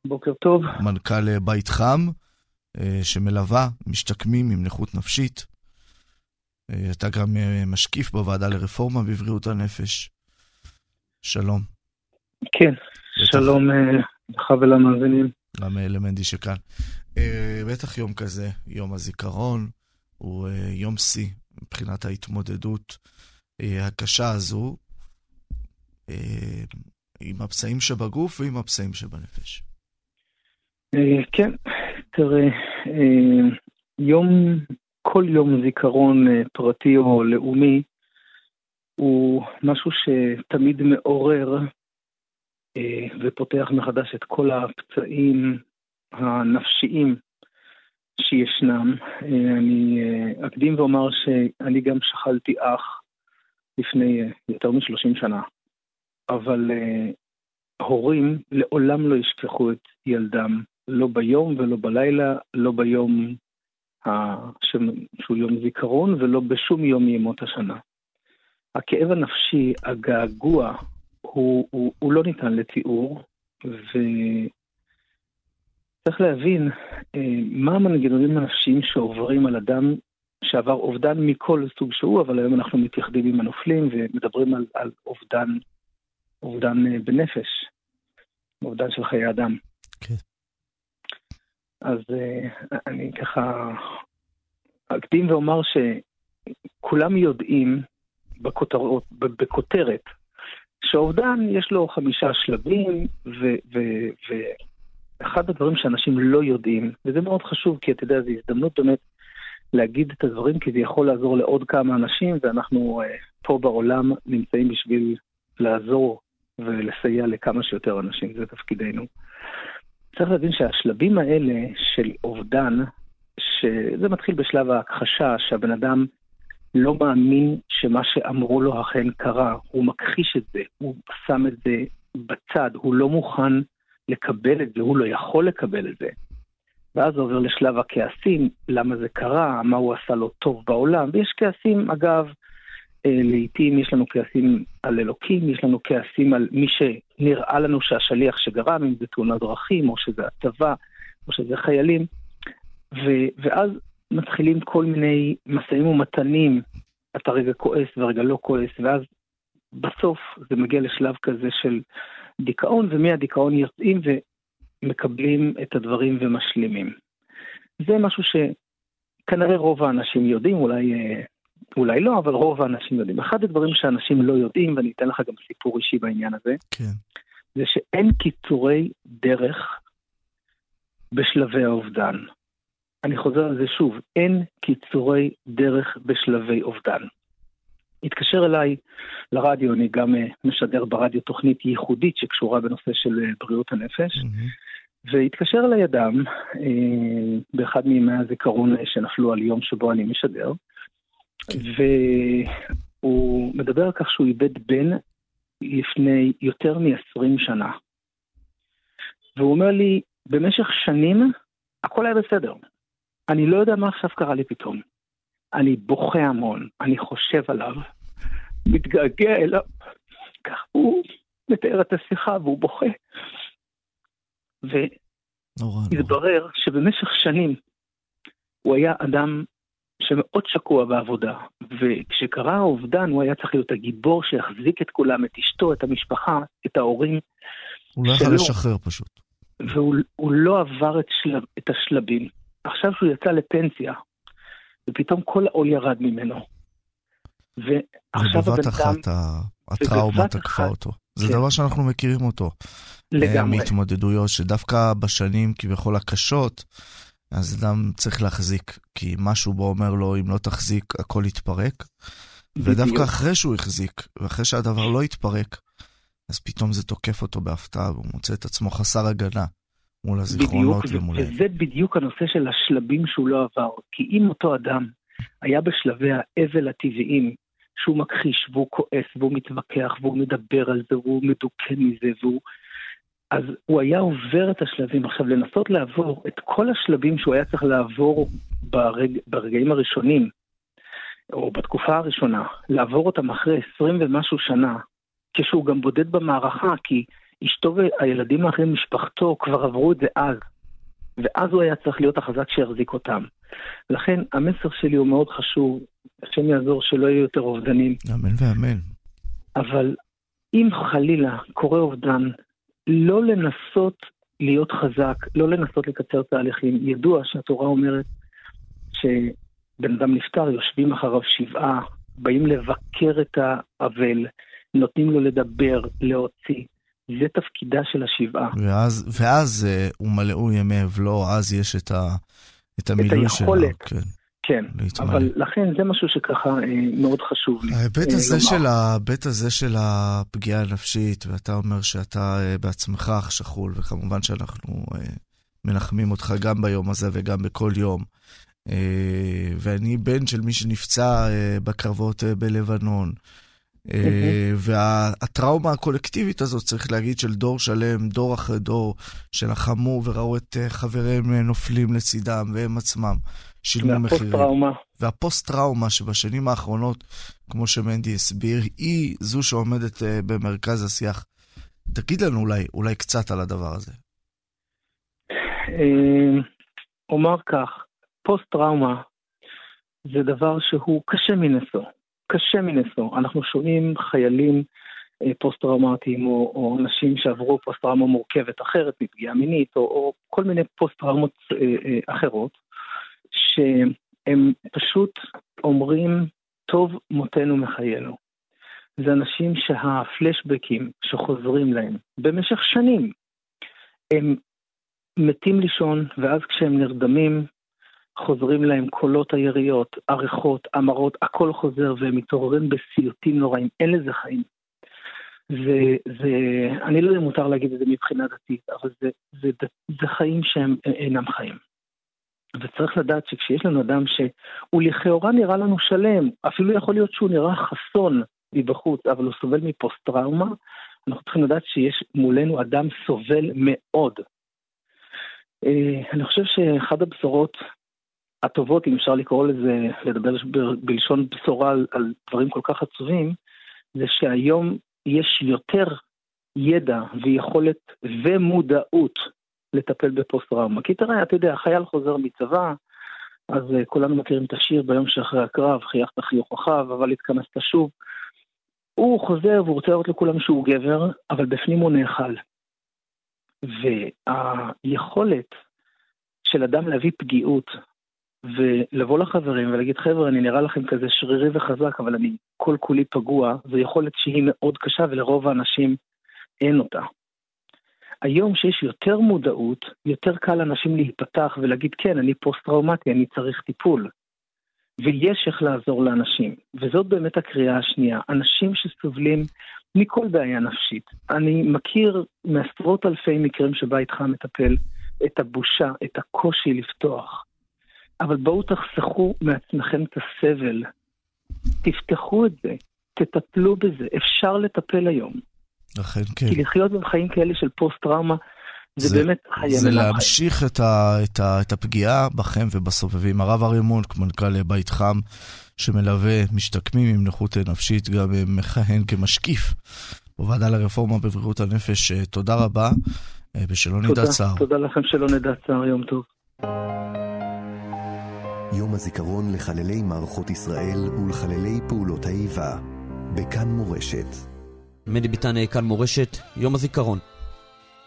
בוקר טוב. מנכ"ל אה, בית חם, אה, שמלווה משתקמים עם נכות נפשית. אה, אתה גם משקיף בוועדה לרפורמה בבריאות הנפש. שלום. כן, בטח. שלום לך ולמאזינים. גם למנדי שכאן. בטח יום כזה, יום הזיכרון, הוא יום שיא מבחינת ההתמודדות הקשה הזו עם הפצעים שבגוף ועם הפצעים שבנפש. אה, כן, תראה, אה, יום, כל יום זיכרון אה, פרטי או לאומי הוא משהו שתמיד מעורר ופותח מחדש את כל הפצעים הנפשיים שישנם. אני אקדים ואומר שאני גם שכלתי אח לפני יותר מ-30 שנה, אבל הורים לעולם לא ישכחו את ילדם לא ביום ולא בלילה, לא ביום שהוא יום זיכרון ולא בשום יום מימות השנה. הכאב הנפשי, הגעגוע, הוא, הוא, הוא לא ניתן לתיאור, צריך להבין אה, מה המנגנונים הנפשיים שעוברים על אדם שעבר אובדן מכל סוג שהוא, אבל היום אנחנו מתייחדים עם הנופלים ומדברים על, על אובדן, אובדן אה, בנפש, אובדן של חיי אדם. כן. אז אה, אני ככה אקדים ואומר שכולם יודעים בכותרות, בכותרת, שאובדן יש לו חמישה שלבים, ואחד הדברים שאנשים לא יודעים, וזה מאוד חשוב, כי אתה יודע, זו הזדמנות באמת להגיד את הדברים, כי זה יכול לעזור לעוד כמה אנשים, ואנחנו uh, פה בעולם נמצאים בשביל לעזור ולסייע לכמה שיותר אנשים, זה תפקידנו. צריך להבין שהשלבים האלה של אובדן, שזה מתחיל בשלב ההכחשה, שהבן אדם לא מאמין שמה שאמרו לו אכן קרה, הוא מכחיש את זה, הוא שם את זה בצד, הוא לא מוכן לקבל את זה, הוא לא יכול לקבל את זה. ואז זה עובר לשלב הכעסים, למה זה קרה, מה הוא עשה לו טוב בעולם, ויש כעסים, אגב, לעתים יש לנו כעסים על אלוקים, יש לנו כעסים על מי שנראה לנו שהשליח שגרם, אם זה תאונת דרכים, או שזה הצבא, או שזה חיילים, ו- ואז מתחילים כל מיני משאים ומתנים, אתה רגע כועס ורגע לא כועס, ואז בסוף זה מגיע לשלב כזה של דיכאון, ומהדיכאון יוצאים ומקבלים את הדברים ומשלימים. זה משהו שכנראה רוב האנשים יודעים, אולי, אה, אולי לא, אבל רוב האנשים יודעים. אחד הדברים שאנשים לא יודעים, ואני אתן לך גם סיפור אישי בעניין הזה, כן. זה שאין קיצורי דרך בשלבי האובדן. אני חוזר על זה שוב, אין קיצורי דרך בשלבי אובדן. התקשר אליי לרדיו, אני גם אה, משדר ברדיו תוכנית ייחודית שקשורה בנושא של אה, בריאות הנפש, mm-hmm. והתקשר אליי אדם אה, באחד מימי הזיכרון שנפלו על יום שבו אני משדר. כן. והוא מדבר על כך שהוא איבד בן לפני יותר מ-20 שנה. והוא אומר לי, במשך שנים הכל היה בסדר. אני לא יודע מה עכשיו קרה לי פתאום. אני בוכה המון, אני חושב עליו, מתגעגע אליו. כך הוא מתאר את השיחה והוא בוכה. והתברר שבמשך שנים הוא היה אדם שמאוד שקוע בעבודה, וכשקרה האובדן הוא היה צריך להיות הגיבור שיחזיק את כולם, את אשתו, את המשפחה, את ההורים. הוא לא יכול לשחרר פשוט. והוא לא עבר את, שלב, את השלבים. עכשיו שהוא יצא לפנסיה, ופתאום כל העול ירד ממנו. ועכשיו הבן אדם... אחת הטראומה תקפה אותו. זה כן. דבר שאנחנו מכירים אותו. לגמרי. מהתמודדויות שדווקא בשנים כביכול הקשות, אז אדם צריך להחזיק, כי משהו בו אומר לו, אם לא תחזיק, הכל יתפרק. בדיוק. ודווקא אחרי שהוא החזיק, ואחרי שהדבר לא יתפרק, אז פתאום זה תוקף אותו בהפתעה, והוא מוצא את עצמו חסר הגנה. מול הזיכרונות בדיוק, ומול... וזה בדיוק הנושא של השלבים שהוא לא עבר. כי אם אותו אדם היה בשלבי האבל הטבעיים, שהוא מכחיש והוא כועס והוא מתווכח והוא מדבר על זה והוא מדוכא מזה והוא... אז הוא היה עובר את השלבים. עכשיו, לנסות לעבור את כל השלבים שהוא היה צריך לעבור ברג... ברגעים הראשונים, או בתקופה הראשונה, לעבור אותם אחרי 20 ומשהו שנה, כשהוא גם בודד במערכה, כי אשתו והילדים האחרים, משפחתו, כבר עברו את זה אז. ואז הוא היה צריך להיות החזק שיחזיק אותם. לכן המסר שלי הוא מאוד חשוב, השם יעזור שלא יהיו יותר אובדנים. אמן ואמן. אבל אם חלילה קורה אובדן, לא לנסות להיות חזק, לא לנסות לקצר תהליכים. ידוע שהתורה אומרת שבן אדם נפטר, יושבים אחריו שבעה, באים לבקר את האבל, נותנים לו לדבר, להוציא. זה תפקידה של השבעה. ואז, ואז uh, ומלאו ימי אבלו, אז יש את, ה, את המילוי שלו. את היכולת. כן. כן, להתמלא. אבל לכן זה משהו שככה אה, מאוד חשוב לי. ההיבט אה, הזה, של ההיבט הזה של הפגיעה הנפשית, ואתה אומר שאתה אה, בעצמך אח שכול, וכמובן שאנחנו אה, מנחמים אותך גם ביום הזה וגם בכל יום. אה, ואני בן של מי שנפצע אה, בקרבות אה, בלבנון. אה, והטראומה הקולקטיבית הזאת, צריך להגיד, של דור שלם, דור אחרי דור, שלחמו וראו את אה, חבריהם אה, נופלים לצידם, והם עצמם שילמו מחירים. והפוסט-טראומה. והפוסט-טראומה שבשנים האחרונות, כמו שמנדי הסביר, היא זו שעומדת במרכז השיח. תגיד לנו אולי, אולי קצת על הדבר הזה. אומר כך, פוסט-טראומה זה דבר שהוא קשה מנשוא. קשה מנשוא. אנחנו שומעים חיילים אה, פוסט-טראומטיים או, או אנשים שעברו פוסט-טראומה מורכבת אחרת מפגיעה מינית או, או כל מיני פוסט-טראומות אה, אה, אחרות, שהם פשוט אומרים, טוב מותנו מחיינו. זה אנשים שהפלשבקים שחוזרים להם במשך שנים, הם מתים לישון, ואז כשהם נרדמים, חוזרים להם קולות היריות, עריכות, המרות, הכל חוזר והם מתעוררים בסיוטים נוראים, אין לזה חיים. זה, זה, אני לא יודע אם מותר להגיד את זה מבחינה דתית, אבל זה, זה, זה, זה חיים שהם אינם חיים. וצריך לדעת שכשיש לנו אדם שהוא לכאורה נראה לנו שלם, אפילו יכול להיות שהוא נראה חסון מבחוץ, אבל הוא סובל מפוסט-טראומה, אנחנו צריכים לדעת שיש מולנו אדם סובל מאוד. אה, אני חושב שאחד הבשורות הטובות, אם אפשר לקרוא לזה, לדבר בלשון בשורה על, על דברים כל כך עצובים, זה שהיום יש יותר ידע ויכולת ומודעות לטפל בפוסט-טראומה. כי תראה, אתה יודע, חייל חוזר מצבא, אז uh, כולנו מכירים את השיר ביום שאחרי הקרב, חייכת חיוכיו, אבל התכנסת שוב. הוא חוזר והוא רוצה לראות לכולם שהוא גבר, אבל בפנים הוא נאכל. והיכולת של אדם להביא פגיעות ולבוא לחברים ולהגיד, חבר'ה, אני נראה לכם כזה שרירי וחזק, אבל אני כל כולי פגוע, זו יכולת שהיא מאוד קשה ולרוב האנשים אין אותה. היום שיש יותר מודעות, יותר קל לאנשים להיפתח ולהגיד, כן, אני פוסט-טראומטי, אני צריך טיפול. ויש איך לעזור לאנשים. וזאת באמת הקריאה השנייה. אנשים שסובלים מכל בעיה נפשית. אני מכיר מעשרות אלפי מקרים שבה איתך מטפל את הבושה, את הקושי לפתוח. אבל בואו תחסכו מעצמכם את הסבל. תפתחו את זה, תטפלו בזה, אפשר לטפל היום. אכן כן. כי לחיות בחיים כאלה של פוסט-טראומה, זה, זה באמת חיי זה להמשיך את, ה, את, ה, את הפגיעה בכם ובסובבים. הרב אריה מונק, מנכ"ל בית חם, שמלווה משתקמים עם נכות נפשית, גם מכהן כמשקיף בוועדה לרפורמה בבריאות הנפש. תודה רבה, ושלא נדע צער. תודה לכם שלא נדע צער, יום טוב. יום הזיכרון לחללי מערכות ישראל ולחללי פעולות האיבה, בכאן מורשת. מדי ביטן, כאן מורשת, יום הזיכרון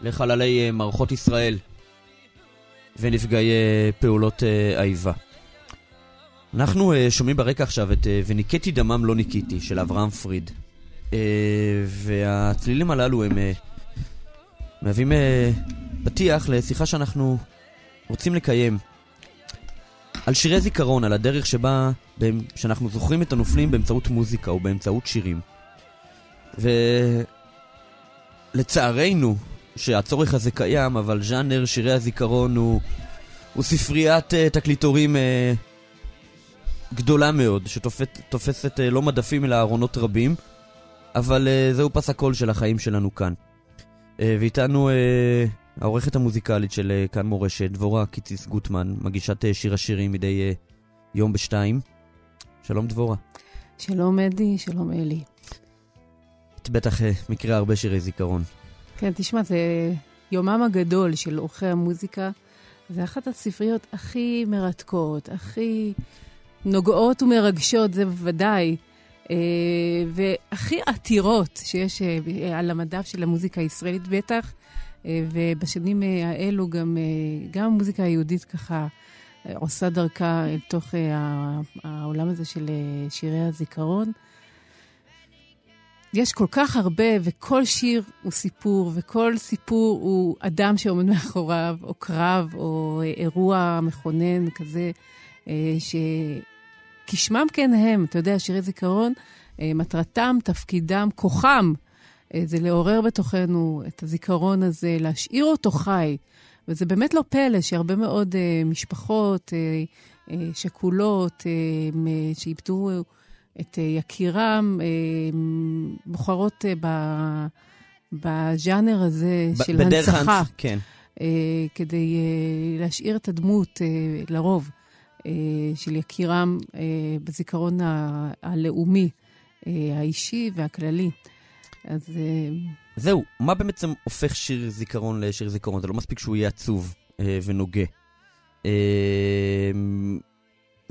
לחללי אה, מערכות ישראל ונפגעי אה, פעולות אה, האיבה. אנחנו שומעים ברקע עכשיו את "וניקטי דמם לא ניקיתי" של אברהם פריד. והצלילים הללו הם מהווים פתיח לשיחה שאנחנו רוצים לקיים על שירי זיכרון, על הדרך שבה שאנחנו זוכרים את הנופלים באמצעות מוזיקה או באמצעות שירים. ולצערנו, שהצורך הזה קיים, אבל ז'אנר שירי הזיכרון הוא, הוא ספריית uh, תקליטורים uh, גדולה מאוד, שתופסת uh, לא מדפים אלא ארונות רבים, אבל uh, זהו פס הקול של החיים שלנו כאן. Uh, ואיתנו uh, העורכת המוזיקלית של uh, כאן מורשת, דבורה קיציס גוטמן, מגישת uh, שיר השירים מדי uh, יום בשתיים. שלום דבורה. שלום אדי, שלום אלי. את בטח uh, מקרה הרבה שירי זיכרון. כן, תשמע, זה יומם הגדול של עורכי המוזיקה. זה אחת הספריות הכי מרתקות, הכי נוגעות ומרגשות, זה בוודאי. אה, והכי עתירות שיש אה, על המדף של המוזיקה הישראלית בטח, אה, ובשנים האלו גם, גם המוזיקה היהודית ככה עושה דרכה אל תוך העולם הזה של שירי הזיכרון. יש כל כך הרבה, וכל שיר הוא סיפור, וכל סיפור הוא אדם שעומד מאחוריו, או קרב, או אירוע מכונן כזה, שכשמם כן הם, אתה יודע, שירי זיכרון, מטרתם, תפקידם, כוחם, זה לעורר בתוכנו את הזיכרון הזה, להשאיר אותו חי. וזה באמת לא פלא שהרבה מאוד משפחות שכולות, שאיבדו... את אה, יקירם, אה, בוחרות אה, בז'אנר הזה של הנצחה. הנצ... כן. כדי להשאיר את הדמות, לרוב, של יקירם בזיכרון הלאומי, האישי והכללי. אז... זהו, מה בעצם הופך שיר זיכרון לשיר זיכרון? זה לא מספיק שהוא יהיה עצוב. ונוגה.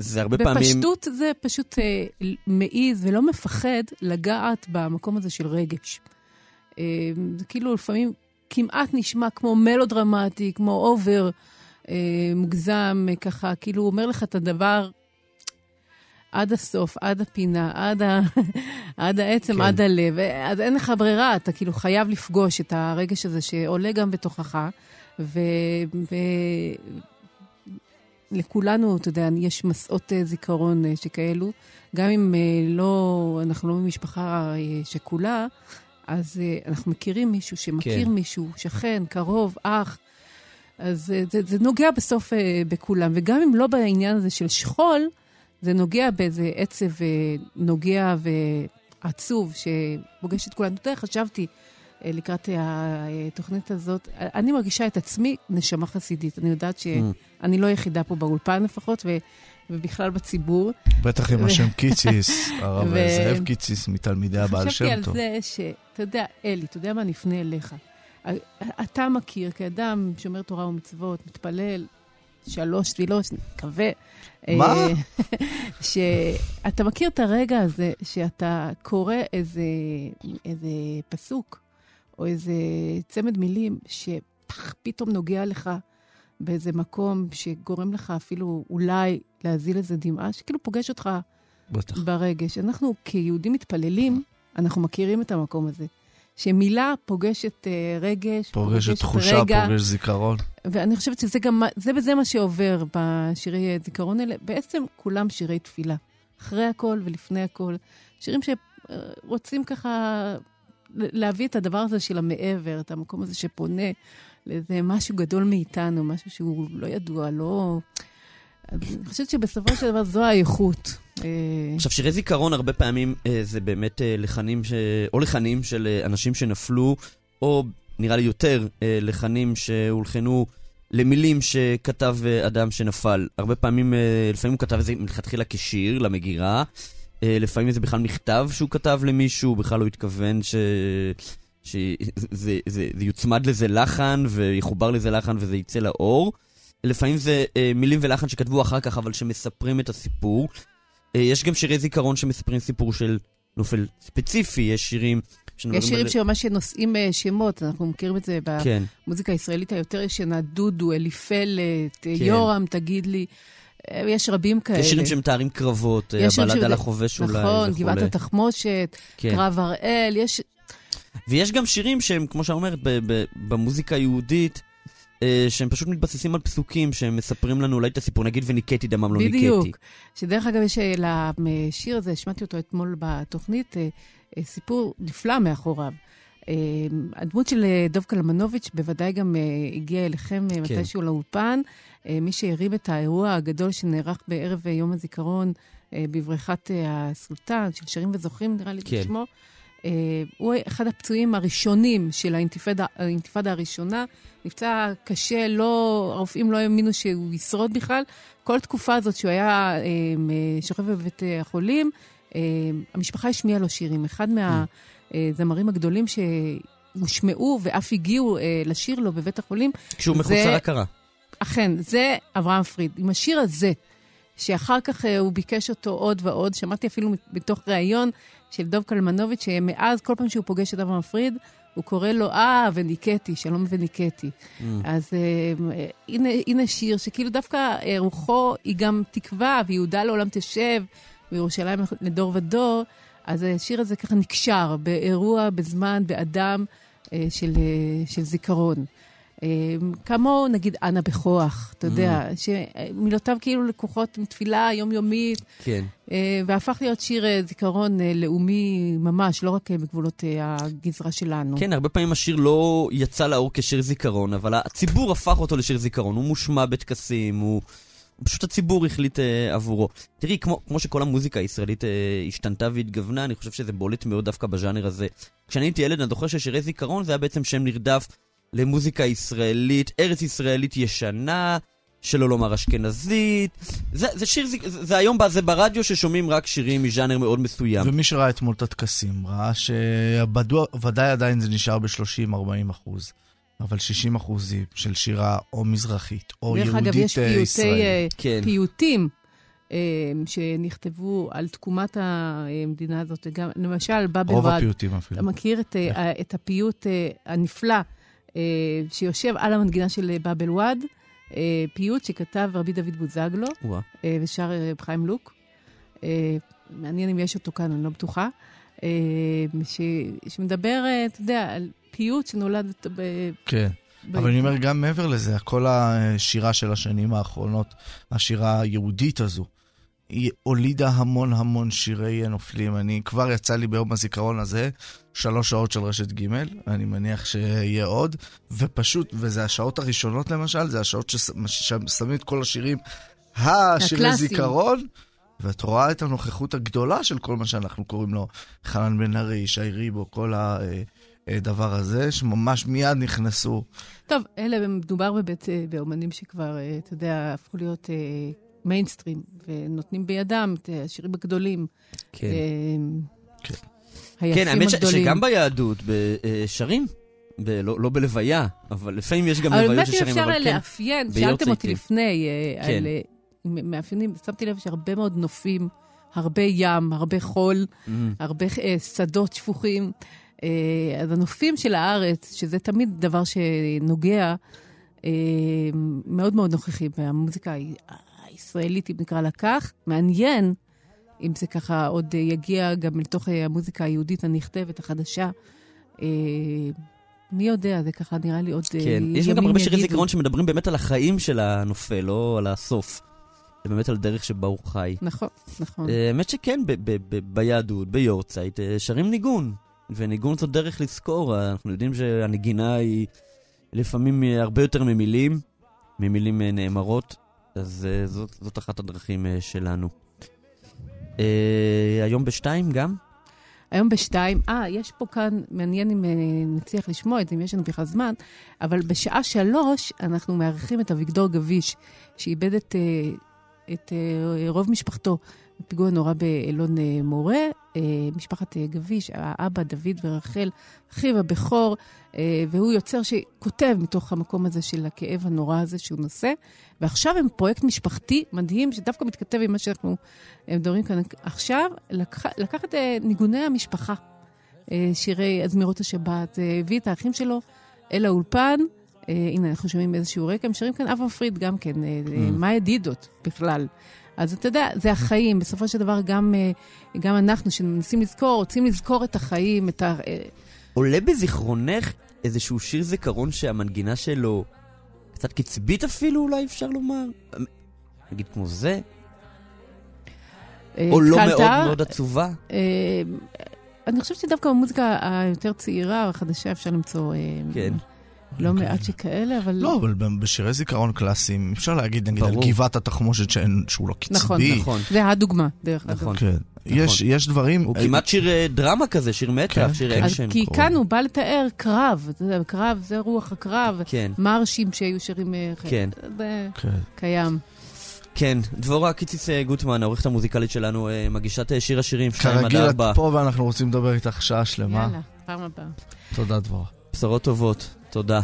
זה הרבה פעמים... בפשטות זה פשוט אה, מעיז ולא מפחד לגעת במקום הזה של רגש. אה, זה כאילו לפעמים כמעט נשמע כמו מלודרמטי, כמו אובר אה, מוגזם, אה, ככה, כאילו הוא אומר לך את הדבר עד הסוף, עד הפינה, עד, ה... עד העצם, כן. עד הלב. אז אין לך ברירה, אתה כאילו חייב לפגוש את הרגש הזה שעולה גם בתוכך, ו... ו... לכולנו, אתה יודע, יש מסעות אה, זיכרון אה, שכאלו. גם אם אה, לא, אנחנו לא ממשפחה שכולה, אז אנחנו מכירים מישהו שמכיר כן. מישהו, שכן, קרוב, אח. אז זה, זה נוגע בסוף בכולם. וגם אם לא בעניין הזה של שכול, זה נוגע באיזה עצב נוגע ועצוב שפוגש את כולנו. אתה יודע, חשבתי לקראת התוכנית הזאת, אני מרגישה את עצמי נשמה חסידית. אני יודעת שאני לא היחידה פה באולפן לפחות, ו, ובכלל בציבור. בטח עם השם קיציס, הרב זאב קיציס מתלמידי הבעל חשבתי שם על טוב. זה שאתה יודע, אלי, אתה יודע מה, אני אפנה אליך. אתה מכיר כאדם שומר תורה ומצוות, מתפלל, שלוש תפילות, מקווה. מה? אה, שאתה מכיר את הרגע הזה שאתה קורא איזה, איזה פסוק או איזה צמד מילים שפתאום נוגע לך באיזה מקום שגורם לך אפילו אולי להזיל איזה דמעה, שכאילו פוגש אותך בטח. ברגש. אנחנו כיהודים מתפללים, אנחנו מכירים את המקום הזה. שמילה פוגשת אה, רגש, פוגשת תחושה, רגע, פוגש זיכרון. ואני חושבת שזה גם, זה וזה מה שעובר בשירי זיכרון האלה. בעצם כולם שירי תפילה. אחרי הכל ולפני הכל. שירים שרוצים ככה להביא את הדבר הזה של המעבר, את המקום הזה שפונה לאיזה משהו גדול מאיתנו, משהו שהוא לא ידוע, לא... אני חושבת שבסופו של דבר זו האיכות. אה, עכשיו, שירי זיכרון הרבה פעמים אה, זה באמת אה, לחנים, ש... או לחנים של אנשים שנפלו, או נראה לי יותר לחנים שהולחנו למילים שכתב אדם שנפל. הרבה פעמים, לפעמים הוא כתב את זה מלכתחילה כשיר, למגירה, לפעמים זה בכלל מכתב שהוא כתב למישהו, הוא בכלל לא התכוון ש... שזה זה, זה, זה יוצמד לזה לחן ויחובר לזה לחן וזה יצא לאור. לפעמים זה אה, מילים ולחן שכתבו אחר כך, אבל שמספרים את הסיפור. אה, יש גם שירי זיכרון שמספרים סיפור של נופל ספציפי, יש שירים... יש שירים על- שממש נושאים אה, שמות, אנחנו מכירים את זה כן, במוזיקה הישראלית היותר ישנה, דודו, אליפלת, אה, כן. יורם, תגיד לי. אה, יש רבים כאלה. יש שירים שמתארים קרבות, הבלד על החובש אולי נכון, וכולי. גבעת התחמושת, כן. קרב הראל, יש... ויש גם שירים שהם, כמו שאת אומרת, במוזיקה היהודית, אה, שהם פשוט מתבססים על פסוקים שהם מספרים לנו אולי את הסיפור, נגיד וניקטי דמם לא ניקיתי. בדיוק. שדרך אגב, יש אה, לשיר הזה, שמעתי אותו אתמול בתוכנית, סיפור נפלא מאחוריו. אה, הדמות של אה, דב קלמנוביץ' בוודאי גם אה, הגיעה אליכם כן. מתישהו לאולפן. מי שהרים את האירוע הגדול שנערך בערב יום הזיכרון בבריכת הסולטן, של שרים וזוכים, נראה לי כן. בשמו. הוא אחד הפצועים הראשונים של האינתיפאדה, האינתיפאדה הראשונה. נפצע קשה, לא, הרופאים לא האמינו שהוא ישרוד בכלל. כל תקופה הזאת שהוא היה שוכב בבית החולים, המשפחה השמיעה לו שירים. אחד מהזמרים הגדולים שהושמעו ואף הגיעו אה, לשיר לו בבית החולים, כשהוא זה- מחוסר הכרה. אכן, זה אברהם פריד. עם השיר הזה, שאחר כך אה, הוא ביקש אותו עוד ועוד, שמעתי אפילו מתוך ראיון של דב קלמנוביץ', שמאז, כל פעם שהוא פוגש את אברהם פריד, הוא קורא לו, אה, וניקטי, שלום וניקטי. Mm. אז אה, אה, הנה, הנה שיר שכאילו דווקא אה, רוחו היא גם תקווה, ויהודה לעולם תשב, וירושלים לדור ודור. אז השיר הזה ככה נקשר באירוע, בזמן, באדם אה, של, אה, של זיכרון. אה, כמו נגיד אנה בכוח, אתה יודע, שמילותיו כאילו לקוחות מתפילה יומיומית, כן. אה, והפך להיות שיר אה, זיכרון אה, לאומי ממש, לא רק אה, בגבולות אה, הגזרה שלנו. כן, הרבה פעמים השיר לא יצא לאור כשיר זיכרון, אבל הציבור הפך אותו לשיר זיכרון. הוא מושמע בטקסים, הוא... פשוט הציבור החליט אה, עבורו. תראי, כמו, כמו שכל המוזיקה הישראלית אה, השתנתה והתגוונה, אני חושב שזה בולט מאוד דווקא בז'אנר הזה. כשאני הייתי ילד, אני זוכר ששירי זיכרון זה היה בעצם שם נרדף למוזיקה ישראלית, ארץ ישראלית ישנה, שלא לומר אשכנזית. זה, זה שיר, זה, זה היום, זה ברדיו ששומעים רק שירים מז'אנר מאוד מסוים. ומי שראה אתמול את הטקסים, ראה שוודאי עדיין זה נשאר ב-30-40 אחוז. אבל 60 אחוזים של שירה או מזרחית או דרך יהודית אגב, יש אה, פיוטי, ישראלית. אה, כן. פיוטים אה, שנכתבו על תקומת המדינה הזאת. גם, למשל, באבל רוב ועד. הפיוטים אפילו. אתה מכיר את, אה, את הפיוט הנפלא שיושב על המנגינה של באבל וואד? פיוט שכתב רבי דוד בוזגלו ושר חיים לוק. מעניין אם יש אותו כאן, אני לא בטוחה. שמדבר, אתה יודע, על פיוט שנולד ב... כן. ב- אבל אני אומר, גם מעבר לזה, כל השירה של השנים האחרונות, השירה היהודית הזו, היא הולידה המון המון שירי נופלים. אני, כבר יצא לי ביום הזיכרון הזה שלוש שעות של רשת ג', אני מניח שיהיה עוד, ופשוט, וזה השעות הראשונות למשל, זה השעות ששמים את כל השירים, השירי. זיכרון. ואת רואה את הנוכחות הגדולה של כל מה שאנחנו קוראים לו חנן בן ארי, ישי ריבו, כל הדבר הזה, שממש מיד נכנסו טוב, אלה, מדובר בבית, אה, באומנים שכבר, אה, אתה יודע, הפכו להיות אה, מיינסטרים, ונותנים בידם את אה, השירים הגדולים. כן. אה, כן. כן, האמת ש-. שגם ביהדות, בשרים, ב- לא לא בלוויה, אבל לפעמים יש גם אבל לוויות באמת של אם שרים, אפשר אבל כן. לאפיין, ביורצייטים. שאלתם אותי לפני אה, כן. על אה, מאפיינים, שמתי לב שהרבה מאוד נופים, הרבה ים, הרבה חול, מהמם. הרבה אה, שדות שפוכים. אה, אז הנופים של הארץ, שזה תמיד דבר שנוגע, אה, מאוד מאוד נוכחי במוזיקה ה- הישראלית, אם נקרא לה כך. מעניין אם זה ככה עוד יגיע גם לתוך אה, המוזיקה היהודית הנכתבת, החדשה. מי יודע, זה ככה נראה לי עוד כן, ימים יש גם הרבה שירי יגידו. זיכרון שמדברים באמת על החיים של הנופל, לא על הסוף. זה באמת על דרך שבה הוא חי. נכון, נכון. האמת שכן, ביהדות, ביורצייט, שרים ניגון. וניגון זו דרך לזכור, אנחנו יודעים שהנגינה היא לפעמים הרבה יותר ממילים, ממילים אה, נאמרות, אז אה, זאת, זאת אחת הדרכים אה, שלנו. היום בשתיים גם? היום בשתיים, אה, יש פה כאן, מעניין אם נצליח לשמוע את זה, אם יש לנו בכלל זמן, אבל בשעה שלוש אנחנו מארחים את אביגדור גביש, שאיבד את, את אה, רוב משפחתו בפיגוע נורא באלון מורה. אה, משפחת אה, גביש, האבא, דוד ורחל, אחיו הבכור, אה, והוא יוצר שכותב מתוך המקום הזה של הכאב הנורא הזה שהוא נושא. ועכשיו הם פרויקט משפחתי מדהים, שדווקא מתכתב עם מה שאנחנו מדברים כאן עכשיו, לקח, לקח את אה, ניגוני המשפחה, שירי הזמירות השבת, הביא את האחים שלו אל האולפן. הנה, אנחנו שומעים איזשהו רקע, הם שרים כאן אבה פריד גם כן, אה, אה, מאיה דידות בכלל. אז אתה יודע, זה החיים. בסופו של דבר, גם, אה, גם אנחנו, שמנסים לזכור, רוצים לזכור את החיים, את ה... אה, עולה בזיכרונך איזשהו שיר זיכרון שהמנגינה שלו קצת קצבית אפילו, אולי אפשר לומר? נגיד כמו זה? אה, או לא מאוד מאוד עצובה? אני חושבת שדווקא במוזיקה היותר צעירה, החדשה, אפשר למצוא כן. לא מעט שכאלה, אבל... לא, אבל ב- בשירי זיכרון קלאסיים, אפשר להגיד נגיד על ברור. גבעת התחמושת שאין- שהוא לא קצבי. נכון, נכון. זה הדוגמה, דרך אגב. נכון. כן. יש, יש דברים... הוא כמעט שיר אה, דרמה כזה, שיר מתח, כן, שיר כן. אז אקשן. כי קרוב. כאן הוא בא לתאר קרב, יודע, קרב זה רוח הקרב, כן, מרשים שהיו שירים... אה, כן. זה כן. קיים. כן. דבורה קיציס אה, גוטמן, העורכת המוזיקלית שלנו, מגישת שיר השירים 2 עד כרגיל 4. את פה ואנחנו רוצים לדבר איתך שעה שלמה. יאללה, פעם הבאה. תודה דבורה. בשורות טובות, תודה.